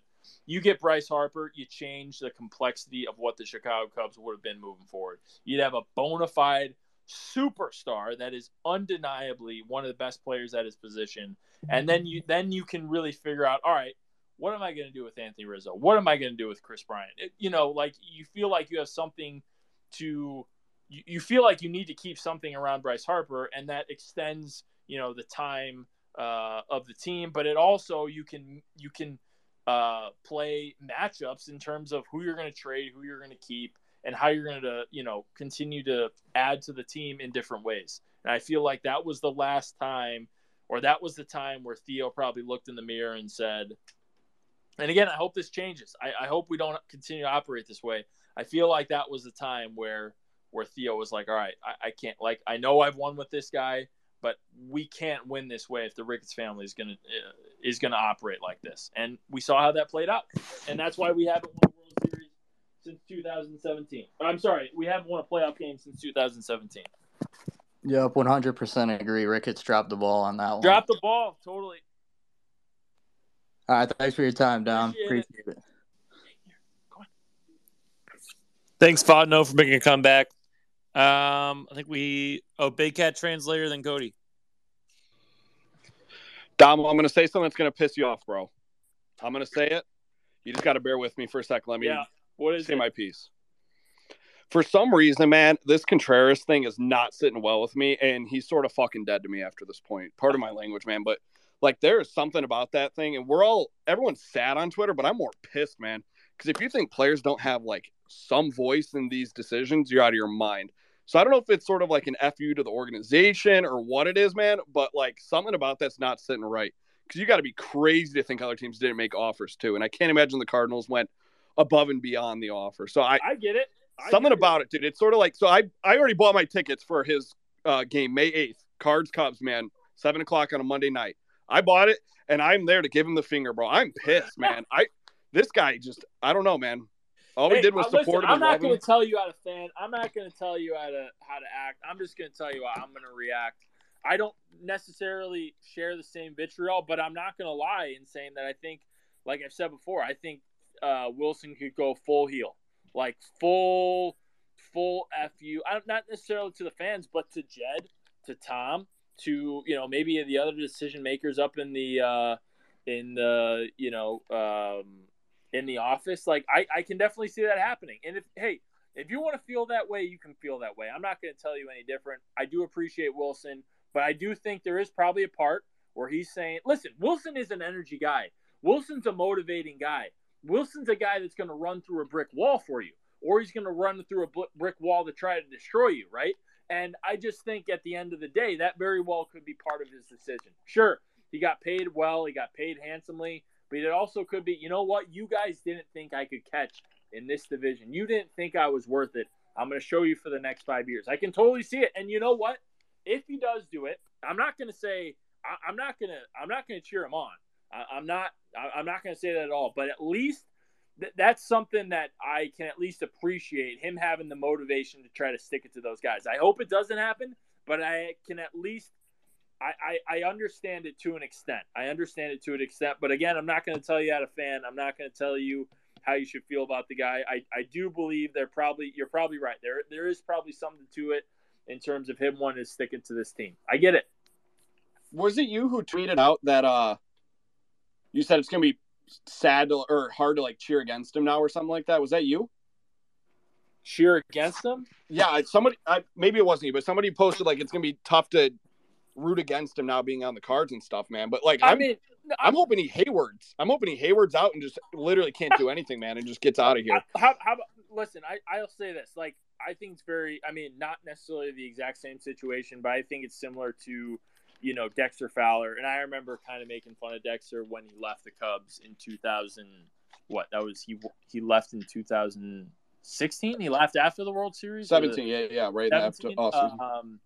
you get Bryce Harper, you change the complexity of what the Chicago Cubs would have been moving forward. You'd have a bona fide superstar that is undeniably one of the best players at his position, and then you then you can really figure out, all right, what am I going to do with Anthony Rizzo? What am I going to do with Kris Bryant? It- you know, like you feel like you have something to you, you feel like you need to keep something around Bryce Harper, and that extends you know the time uh, of the team, but it also you can you can uh, play matchups in terms of who you're going to trade, who you're going to keep, and how you're going to you know continue to add to the team in different ways. And I feel like that was the last time, or that was the time where Theo probably looked in the mirror and said, and again, I hope this changes. I, I hope we don't continue to operate this way. I feel like that was the time where where Theo was like, all right, I, I can't like I know I've won with this guy, but we can't win this way if the Ricketts family is gonna uh, is gonna operate like this. And we saw how that played out, and that's why we haven't won a World Series since 2017. I'm sorry, we haven't won a playoff game since 2017. Yep, 100% agree. Ricketts dropped the ball on that one. Drop the ball, totally. All right, thanks for your time, Dom. Appreciate it. It. Thanks, Fontenot, for making a comeback. Um, I think we oh Big Cat translator then Cody. Dom, I'm going to say something that's going to piss you off, bro. I'm going to say it. You just got to bear with me for a second. Let me Yeah. What is say it? my piece. For some reason, man, this Contreras thing is not sitting well with me, and he's sort of fucking dead to me after this point. Part of my language, man, but like there is something about that thing, and we're all everyone's sad on Twitter, but I'm more pissed, man, because if you think players don't have like some voice in these decisions, you're out of your mind. So I don't know if it's sort of like an fu to the organization or what it is, man, but like something about that's not sitting right. Because you got to be crazy to think other teams didn't make offers too, and I can't imagine the Cardinals went above and beyond the offer. So I, I get it. I something get it. about it, dude. It's sort of like so. I I already bought my tickets for his uh, game May eighth, Cards Cubs, man, seven o'clock on a Monday night. I bought it, and I'm there to give him the finger, bro. I'm pissed, man. I this guy just I don't know, man. All we Hey, did was uh, listen, support him. I'm not going to tell you how to fan. I'm not going to tell you how to how to act. I'm just going to tell you how I'm going to react. I don't necessarily share the same vitriol, but I'm not going to lie in saying that I think, like I've said before, I think uh, Willson could go full heel, like full, full fu. I don't- Not necessarily to the fans, but to Jed, to Tom, to you know maybe the other decision makers up in the uh, in the you know um, in the office. Like I, I can definitely see that happening. And if hey, if you want to feel that way, you can feel that way. I'm not going to tell you any different. I do appreciate Willson, but I do think there is probably a part where he's saying, "Listen, Willson is an energy guy. Willson's a motivating guy. Willson's a guy that's going to run through a brick wall for you, or he's going to run through a brick wall to try to destroy you, right?" And I just think at the end of the day, that very well could be part of his decision. Sure, he got paid well, he got paid handsomely, but it also could be, you know what? You guys didn't think I could catch in this division. You didn't think I was worth it. I'm going to show you for the next five years. I can totally see it. And you know what? If he does do it, I'm not going to say I, I'm not going to I'm not going to cheer him on. I, I'm not I, I'm not going to say that at all. But at least th- that's something that I can at least appreciate him having the motivation to try to stick it to those guys. I hope it doesn't happen, but I can at least I, I, I understand it to an extent. I understand it to an extent, but again, I'm not going to tell you how to fan. I'm not going to tell you how you should feel about the guy. I, I do believe they're probably you're probably right. There there is probably something to it in terms of him wanting to stick it to this team. I get it. Was it you who tweeted out that uh you said it's gonna be sad to, or hard to like cheer against him now or something like that? Was that you? Cheer against him? Yeah, somebody I, maybe it wasn't you, but somebody posted like it's gonna be tough to root against him now being on the cards and stuff, man. But like I I'm mean, I'm hoping he Heywards. I'm hoping he Heywards out and just literally can't do anything, man, and just gets out of here. How, how about listen? I I'll say this. Like I think it's very. I mean, not necessarily the exact same situation, but I think it's similar to, you know, Dexter Fowler. And I remember kind of making fun of Dexter when he left the Cubs in 2000. What that was he he left in 2016. He left after the World Series. or the- Seventeen, yeah, yeah, right after 17? offseason. Um,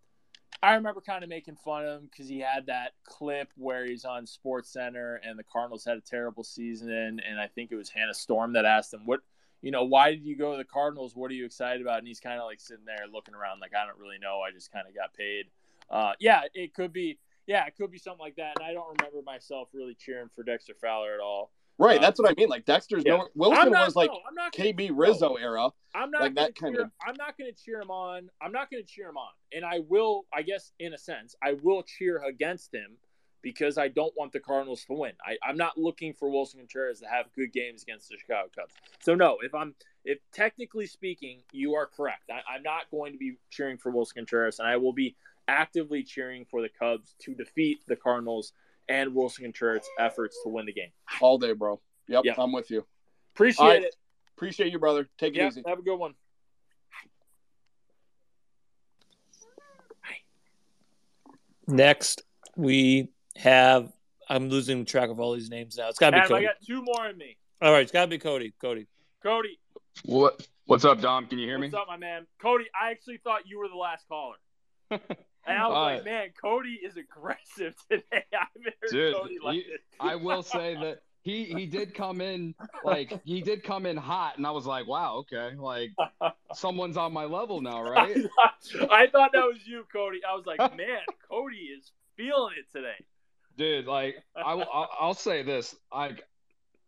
I remember kind of making fun of him because he had that clip where he's on Sports Center and the Cardinals had a terrible season, and I think it was Hannah Storm that asked him, "What, you know, why did you go to the Cardinals? What are you excited about?" And he's kind of like sitting there looking around, like, "I don't really know. I just kind of got paid." Uh, yeah, it could be. Yeah, it could be something like that. And I don't remember myself really cheering for Dexter Fowler at all. Right, that's um, what I mean. Like Dexter's yeah. no Willson not- was like no, gonna- KB Rizzo era. I'm not like that kind cheer, of. I'm not going to cheer him on. I'm not going to cheer him on, and I will. I guess in a sense, I will cheer against him because I don't want the Cardinals to win. I, I'm not looking for Willson Contreras to have good games against the Chicago Cubs. So no, if I'm if technically speaking, you are correct. I, I'm not going to be cheering for Willson Contreras, and I will be actively cheering for the Cubs to defeat the Cardinals and Willson Contreras' efforts to win the game. All day, bro. Yep, Yeah. I'm with you. Appreciate All right. it. Appreciate you, brother. Take it Yeah, easy. have a good one. Next, we have. I'm losing track of all these names now. It's got to be Adam, I got two more in me. All right, it's got to be Cody. Cody. Cody, What What's up, Dom? Can you hear me? What's up, my man? Cody, I actually thought you were the last caller. And I was Uh, like, man, Cody is aggressive today. I haven't heard Dude, Cody like this. I will say that he he did come in like he did come in hot, and I was like, wow, okay, like someone's on my level now, right? I thought that was you, Cody. I was like, man, Cody is feeling it today. Dude, like I will, I'll, I'll say this, like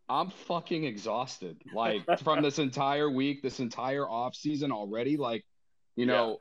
I'm fucking exhausted, like from this entire week, this entire off season already. Like, you know,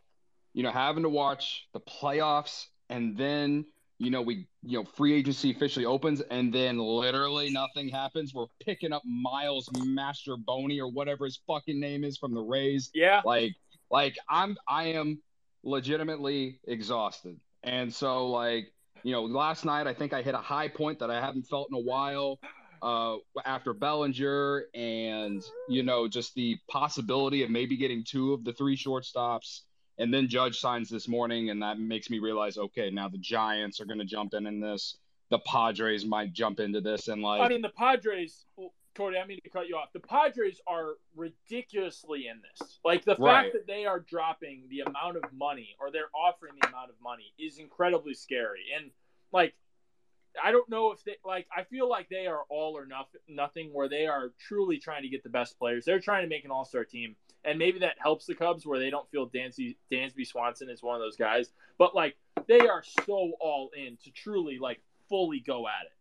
you know, having to watch the playoffs and then you know, we, you know, free agency officially opens and then literally nothing happens. We're picking up Miles Mastrobuoni or whatever his fucking name is from the Rays. Yeah. Like, like I'm, I am legitimately exhausted. And so, like, you know, last night I think I hit a high point that I haven't felt in a while uh, after Bellinger and, you know, just the possibility of maybe getting two of the three shortstops and then Judge signs this morning, and that makes me realize, okay, now the Giants are going to jump in in this. The Padres might jump into this, and like, I mean, the Padres. Cody, I mean to cut you off. The Padres are ridiculously in this. Like the fact Right. that they are dropping the amount of money, or they're offering the amount of money, is incredibly scary. And like, I don't know if they like. I feel like they are all or nothing, nothing, where they are truly trying to get the best players. They're trying to make an All Star team, and maybe that helps the Cubs where they don't feel Dansby, Dansby Swanson is one of those guys. But like, they are so all in to truly like fully go at it.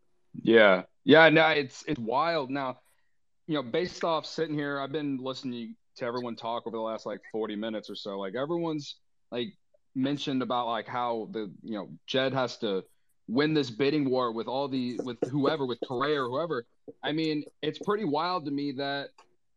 Yeah, yeah, no, it's it's wild. Now, you know, based off sitting here, I've been listening to everyone talk over the last like forty minutes or so. Like everyone's like mentioned about like how the you know Jed has to win this bidding war with all the with whoever with Correa or whoever. I mean, it's pretty wild to me that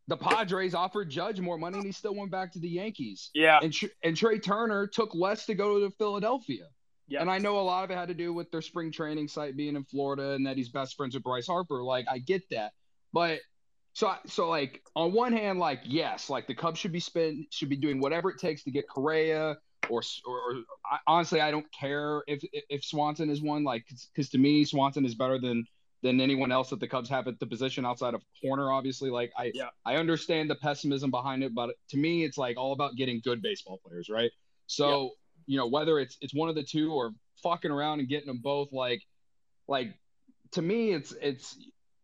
the Padres offered Judge more money and he still went back to the Yankees. Yeah, and and Trea Turner took less to go to Philadelphia. Yeah. And I know a lot of it had to do with their spring training site being in Florida and that he's best friends with Bryce Harper. Like I get that. But so so like on one hand like yes, like the Cubs should be spend should be doing whatever it takes to get Correa or or, or I, honestly I don't care if if Swanson is one like cuz to me Swanson is better than than anyone else that the Cubs have at the position outside of Hoerner obviously. Like I Yeah. I understand the pessimism behind it but to me it's like all about getting good baseball players, right? So you know whether it's it's one of the two or fucking around and getting them both like like to me it's it's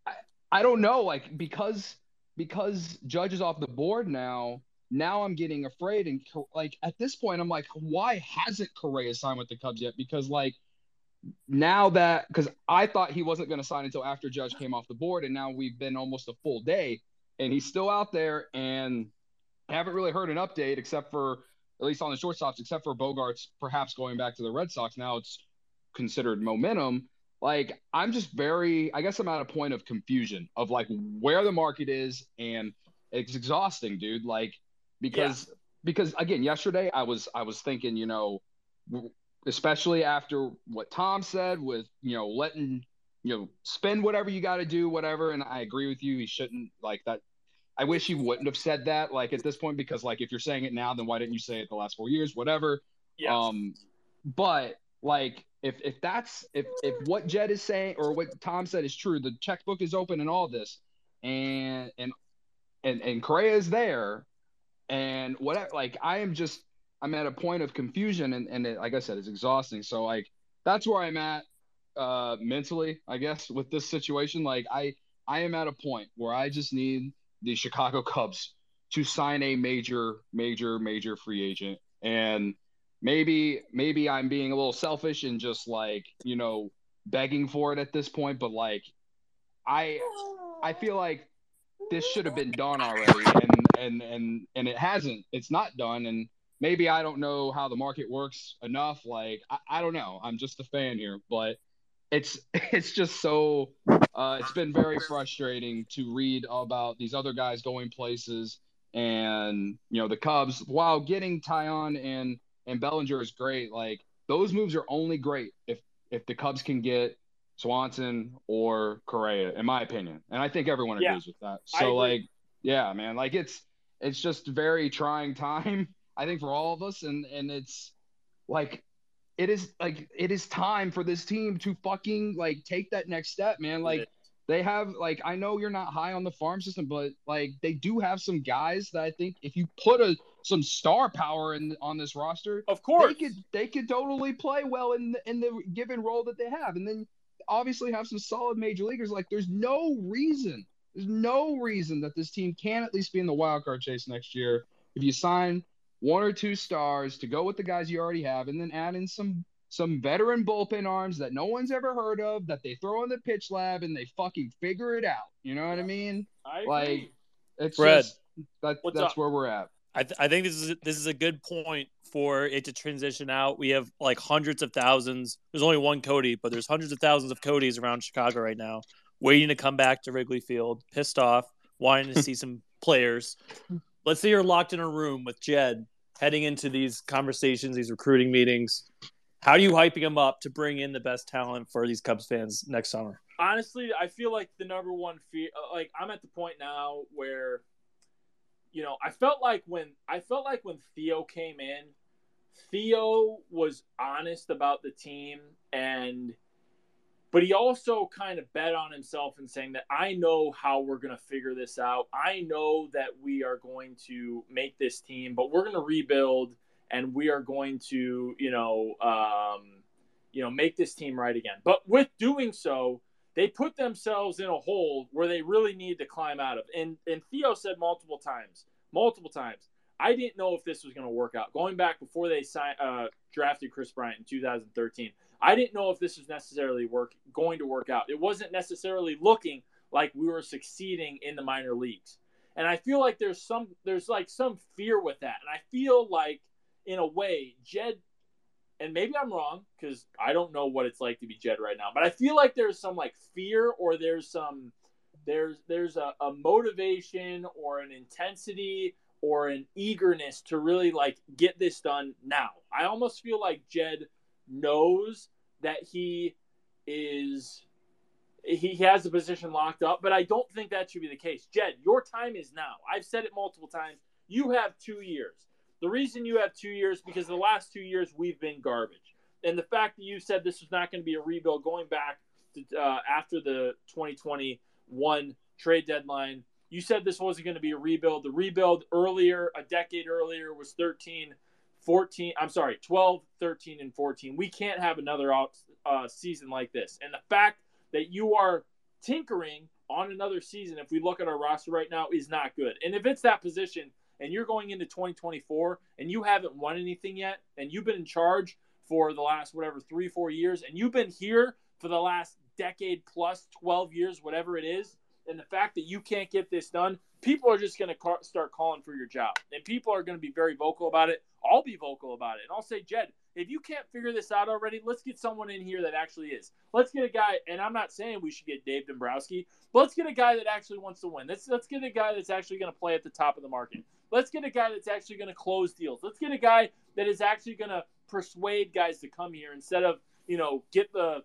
I, I don't know. Like because because judge is off the board now now i'm getting afraid and like at this point i'm like why hasn't correa signed with the cubs yet? Because like now that because i thought he wasn't going to sign until after judge came off the board and now we've been almost a full day and he's still out there and I haven't really heard an update except for at least on the shortstops, except for Bogaerts perhaps going back to the Red Sox. Now it's considered momentum. Like I'm just very, I guess I'm at a point of confusion of like where the market is, and it's exhausting, dude. Like because because again, yesterday I was I was thinking, you know, especially after what Tom said with you know letting you know spend whatever you got to do, whatever. And I agree with you. He shouldn't like that. I wish he wouldn't have said that like at this point because like if you're saying it now, then why didn't you say it the last four years? Whatever. Yeah. Um, but like if if that's if if what Jed is saying or what Tom said is true, the checkbook is open and all this, and and and and Correa is there, and whatever. Like I am just I'm at a point of confusion, and and it, like I said, it's exhausting. So like that's where I'm at uh mentally, I guess, with this situation. Like I I am at a point where I just need the Chicago Cubs to sign a major, major, major free agent. And maybe, maybe I'm being a little selfish and just like, you know, begging for it at this point. But like, I, I feel like this should have been done already, and and and and it hasn't. It's not done, and maybe I don't know how the market works enough. Like, I, I don't know. I'm just a fan here, but it's it's just so uh, it's been very frustrating to read about these other guys going places and you know the Cubs while getting Taillon and and Bellinger is great like those moves are only great if if the Cubs can get Swanson or Correa in my opinion. And I think everyone Yeah, agrees with that. So like yeah man like it's it's just very trying time I think for all of us and and it's like it is like it is time for this team to fucking like take that next step, man. Like they have like I know you're not high on the farm system, but like they do have some guys that I think if you put a some star power in on this roster, of course they could they could totally play well in the, in the given role that they have, and then obviously have some solid major leaguers. Like there's no reason, there's no reason that this team can at least be in the wild card chase next year if you sign one or two stars to go with the guys you already have, and then add in some some veteran bullpen arms that no one's ever heard of that they throw in the pitch lab and they fucking figure it out. You know what I mean? I. Like it's Fred, just that that's up? where we're at. I, th- I think this is this is a good point for it to transition out. We have like hundreds of thousands. There's only one Cody, but there's hundreds of thousands of Codys around Chicago right now, waiting to come back to Wrigley Field, pissed off, wanting to see some players. Let's say you're locked in a room with Jed, heading into these conversations, these recruiting meetings. How are you hyping him up to bring in the best talent for these Cubs fans next summer? Honestly, I feel like the number one fear, uh, like I'm at the point now where you know, I felt like when I felt like when Theo came in, Theo was honest about the team and but he also kind of bet on himself and saying that I know how we're going to figure this out. I know that we are going to make this team, but we're going to rebuild and we are going to, you know, um, you know, make this team right again. But with doing so, they put themselves in a hole where they really need to climb out of. And and Theo said multiple times, multiple times, I didn't know if this was going to work out. Going back before they signed, uh, drafted Kris Bryant in 2013, I didn't know if this was necessarily work going to work out. It wasn't necessarily looking like we were succeeding in the minor leagues. And I feel like there's some there's like some fear with that. And I feel like in a way, Jed and maybe I'm wrong because I don't know what it's like to be Jed right now, but I feel like there's some like fear or there's some there's there's a, a motivation or an intensity or an eagerness to really like get this done now. I almost feel like Jed knows that he is he has the position locked up, but I don't think that should be the case. Jed, your time is now. I've said it multiple times. You have two years. The reason you have two years because the last two years we've been garbage, and the fact that you said this was not going to be a rebuild going back to, uh, after the 2021 trade deadline. You said this wasn't going to be a rebuild. The rebuild earlier, a decade earlier, was 13, 14. I'm sorry, 12, 13, and 14. We can't have another uh, season like this. And the fact that you are tinkering on another season, if we look at our roster right now, is not good. And if it's that position and you're going into 2024 and you haven't won anything yet, and you've been in charge for the last whatever three, four years, and you've been here for the last decade plus 12 years, whatever it is, and the fact that you can't get this done, people are just going to start calling for your job. And people are going to be very vocal about it. I'll be vocal about it. And I'll say, Jed, if you can't figure this out already, let's get someone in here that actually is. Let's get a guy, and I'm not saying we should get Dave Dombrowski, but let's get a guy that actually wants to win. Let's, let's get a guy that's actually going to play at the top of the market. Let's get a guy that's actually going to close deals. Let's get a guy that is actually going to persuade guys to come here instead of, you know, get the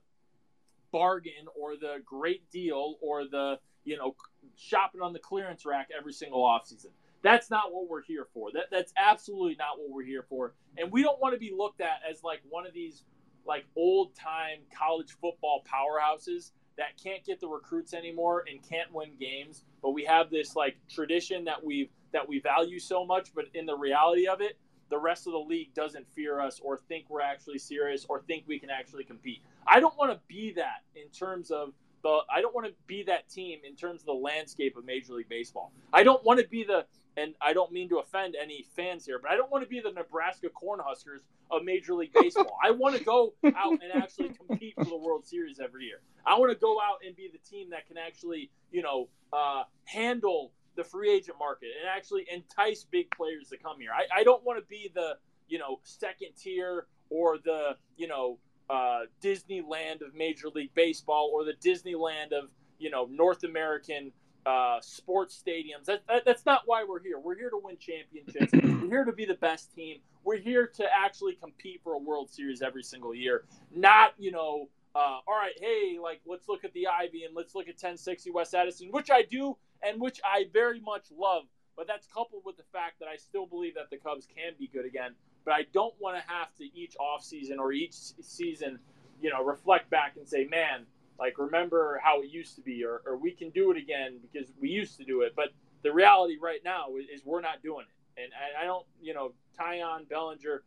bargain or the great deal or the, you know, shopping on the clearance rack every single offseason. That's not what we're here for. That that's absolutely not what we're here for. And we don't want to be looked at as like one of these like old time college football powerhouses that can't get the recruits anymore and can't win games. But we have this like tradition that we that we value so much, but in the reality of it, the rest of the league doesn't fear us or think we're actually serious or think we can actually compete. I don't want to be that in terms of the I don't want to be that team in terms of the landscape of Major League Baseball. I don't want to be the and I don't mean to offend any fans here, but I don't want to be the Nebraska Cornhuskers of Major League Baseball. I want to go out and actually compete for the World Series every year. I want to go out and be the team that can actually, you know, uh, handle the free agent market and actually entice big players to come here. I, I don't want to be the, you know, second tier or the, you know, uh, Disneyland of Major League Baseball or the Disneyland of, you know, North American uh, sports stadiums. That, that, that's not why we're here. We're here to win championships. we're here to be the best team. We're here to actually compete for a World Series every single year. Not, you know, uh, all right, hey, like let's look at the Ivy and let's look at 1060 West Addison, which I do and which I very much love. But that's coupled with the fact that I still believe that the Cubs can be good again. But I don't want to have to each offseason or each season, you know, reflect back and say, man, like remember how it used to be, or, or we can do it again because we used to do it. But the reality right now is, we're not doing it. And I, I don't, you know, Taillon, Bellinger,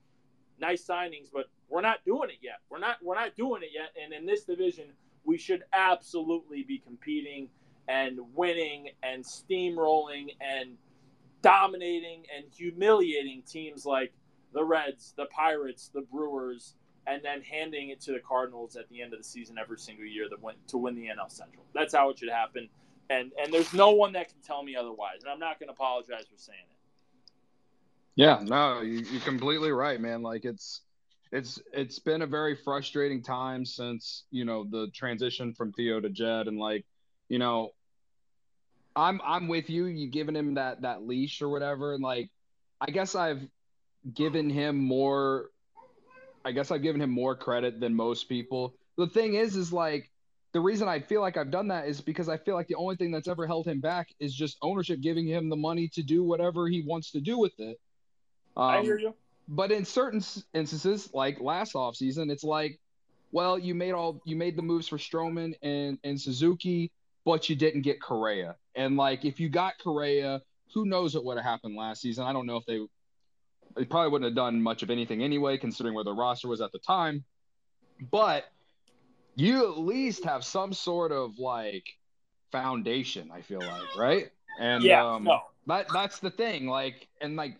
nice signings, but we're not doing it yet. We're not we're not doing it yet. And in this division, we should absolutely be competing and winning and steamrolling and dominating and humiliating teams like the Reds, the Pirates, the Brewers, and then handing it to the Cardinals at the end of the season every single year that went to win the NL Central. That's how it should happen. And and there's no one that can tell me otherwise. And I'm not going to apologize for saying it. Yeah, no, you, you're completely right, man. Like it's it's it's been a very frustrating time since you know the transition from Theo to Jed, and like you know, I'm I'm with you. You giving him that that leash or whatever, and like I guess I've given him more. I guess I've given him more credit than most people. The thing is, is like the reason I feel like I've done that is because I feel like the only thing that's ever held him back is just ownership giving him the money to do whatever he wants to do with it. Um, I hear you. But in certain instances, like last offseason, it's like, well, you made all you made the moves for Stroman and and Suzuki, but you didn't get Correa. And like, if you got Correa, who knows what would have happened last season? I don't know if they they probably wouldn't have done much of anything anyway, considering where the roster was at the time. But you at least have some sort of like foundation. I feel like, right? And yeah, um, no. that that's the thing. Like, and like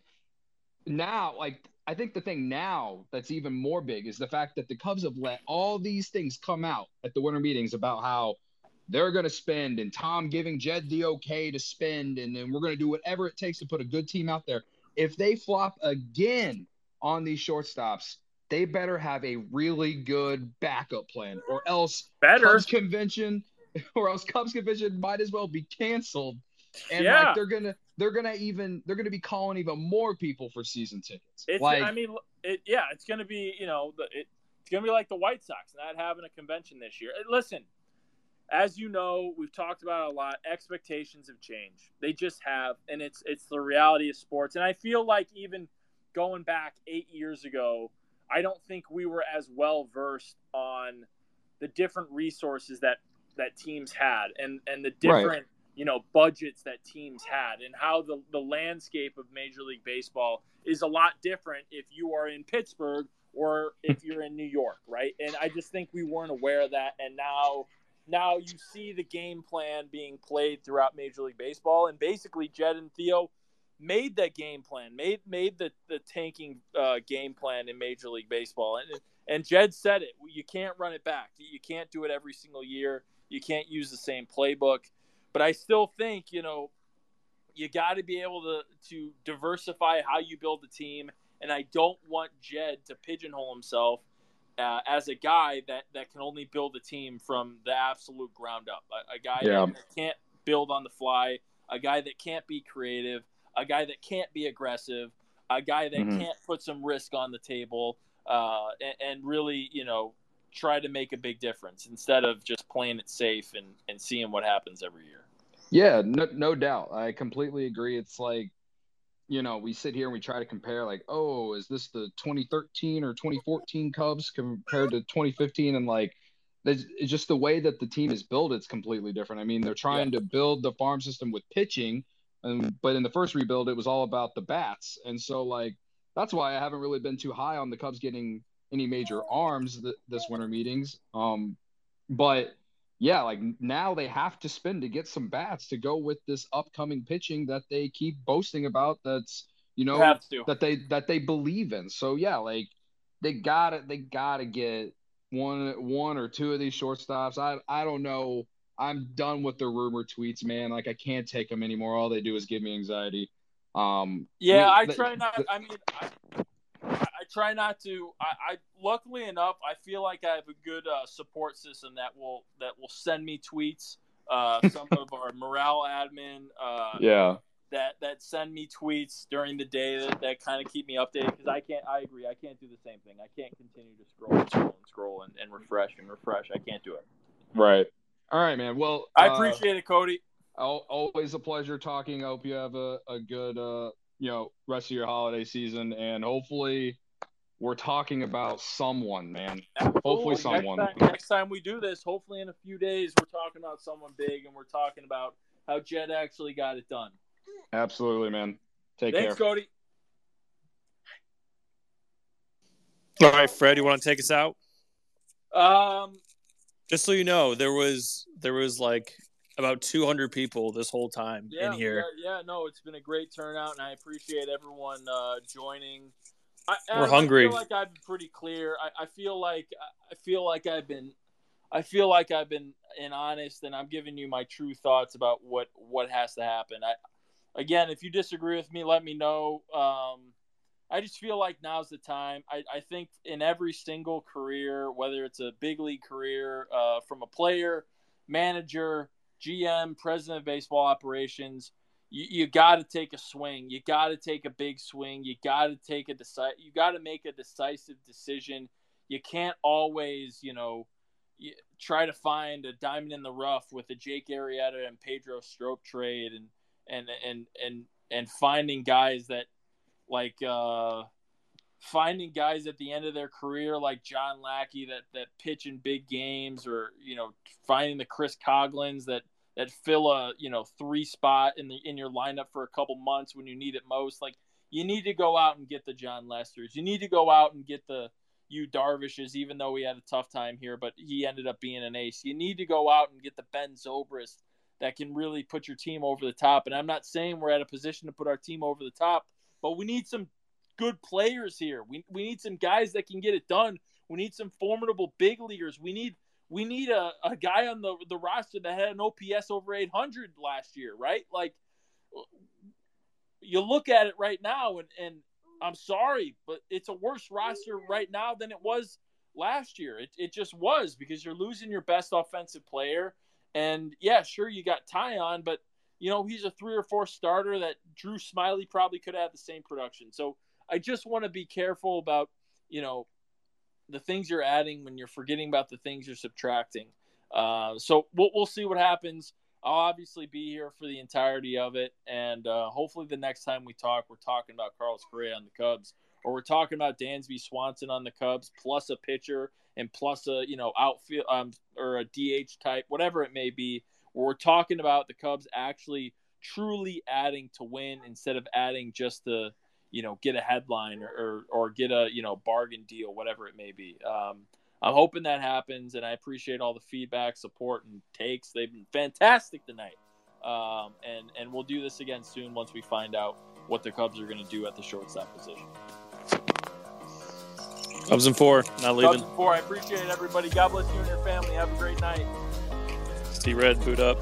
now, like I think the thing now that's even more big is the fact that the Cubs have let all these things come out at the winter meetings about how they're going to spend and Tom giving Jed the okay to spend and then we're going to do whatever it takes to put a good team out there. If they flop again on these shortstops, they better have a really good backup plan or else better Cubs convention or else Cubs convention might as well be canceled. And Yeah. like they're gonna they're gonna even they're gonna be calling even more people for season tickets. It's, like I mean, it, yeah, it's to be, you know, the, it, it's to be like the White Sox not having a convention this year. Listen, as you know, we've talked about it a lot. Expectations have changed. They just have, and it's it's the reality of sports. And I feel like even going back eight years ago, I don't think we were as well versed on the different resources that that teams had, and and the Right. different you know budgets that teams had and how the, the landscape of major league baseball is a lot different if you are in pittsburgh or if you're in new york right and i just think we weren't aware of that and now now you see the game plan being played throughout major league baseball and basically jed and theo made that game plan made made the, the tanking uh, game plan in major league baseball and and jed said it you can't run it back. You can't do it every single year. You can't use the same playbook. But I still think you know you got to be able to to diversify how you build the team, and I don't want Jed to pigeonhole himself uh, as a guy that that can only build a team from the absolute ground up. A, a guy Yeah. that can't build on the fly, a guy that can't be creative, a guy that can't be aggressive, a guy that Mhm. can't put some risk on the table, uh, and, and really you know try to make a big difference instead of just playing it safe and, and seeing what happens every year. Yeah, no, no doubt. I completely agree. It's like, you know, we sit here and we try to compare, like, oh, is this the 2013 or 2014 Cubs compared to 2015? And like, it's just the way that the team is built. It's completely different. I mean, they're trying to build the farm system with pitching, and but in the first rebuild, it was all about the bats. And so, like, that's why I haven't really been too high on the Cubs getting any major arms th- this winter meetings. Um, but yeah, like now they have to spend to get some bats to go with this upcoming pitching that they keep boasting about. That's you know to. that they that they believe in. So yeah, like they gotta they gotta get one one or two of these shortstops. I I don't know. I'm done with the rumor tweets, man. Like I can't take them anymore. All they do is give me anxiety. Um, Yeah, I the- try not. I mean, I, I I try not to. I, I luckily enough, I feel like I have a good uh, support system that will that will send me tweets. Uh, some of our morale admin. Uh, Yeah. That that send me tweets during the day that, that kind of keep me updated because I can't. I agree. I can't do the same thing. I can't continue to scroll and scroll and scroll and, and refresh and refresh. I can't do it. Right. All right, man. Well, I uh, appreciate it, Cody. Always a pleasure talking. I hope you have a, a good uh you know rest of your holiday season and hopefully we're talking about someone, man. Hopefully Next someone. time, next time we do this, hopefully in a few days, we're talking about someone big and we're talking about how Jed actually got it done. Absolutely, man. Take Thanks, care. Thanks, Cody. All right, Fred, you want to take us out? Um, Just so you know, there was there was like about 200 people this whole time yeah, in here. Yeah, yeah, no, it's been a great turnout, and I appreciate everyone uh, joining. I, We're Adam, hungry. I feel like I've been pretty clear. I, I feel like I feel like I've been, I feel like I've been in honest, and I'm giving you my true thoughts about what what has to happen. I, again, if you disagree with me, let me know. Um, I just feel like now's the time. I, I think in every single career, whether it's a big league career uh, from a player, manager, GM, president of baseball operations, you, you got to take a swing. You got to take a big swing. You got to take a decide. You got to make a decisive decision. You can't always, you know, try to find a diamond in the rough with a Jake Arrieta and Pedro Strop trade, and and and and and finding guys that like uh, finding guys at the end of their career like John Lackey that that pitch in big games, or you know finding the Chris Coghlans that that fill a you know three spot in the in your lineup for a couple months when you need it most. Like you need to go out and get the Jon Lesters. You need to go out and get the Yu Darvishes, even though he had a tough time here, but he ended up being an ace. You need to go out and get the Ben Zobrist that can really put your team over the top. And I'm not saying we're at a position to put our team over the top, but we need some good players here. We, we need some guys that can get it done. We need some formidable big leaguers. We need we need a, a guy on the the roster that had an OPS over 800 last year, right? Like you look at it right now, and and I'm sorry, but it's a worse roster right now than it was last year. It it just was because you're losing your best offensive player. And yeah, sure, you got Taillon, but you know he's a three or four starter that Drew Smyly probably could have the same production. So I just want to be careful about you know the things you're adding when you're forgetting about the things you're subtracting. Uh, so we'll we'll see what happens. I'll obviously be here for the entirety of it, and uh, hopefully the next time we talk, we're talking about Carlos Correa on the Cubs, or we're talking about Dansby Swanson on the Cubs, plus a pitcher and plus a you know outfield um, or a DH type, whatever it may be. We're talking about the Cubs actually truly adding to win instead of adding just to you know get a headline or or, or get a you know bargain deal, whatever it may be. Um, I'm hoping that happens, and I appreciate all the feedback, support, and takes. They've been fantastic tonight, um, and and we'll do this again soon once we find out what the Cubs are going to do at the shortstop position. Cubs in four, not leaving. Cubs in four. I appreciate it, everybody. God bless you and your family. Have a great night. See red, boot up.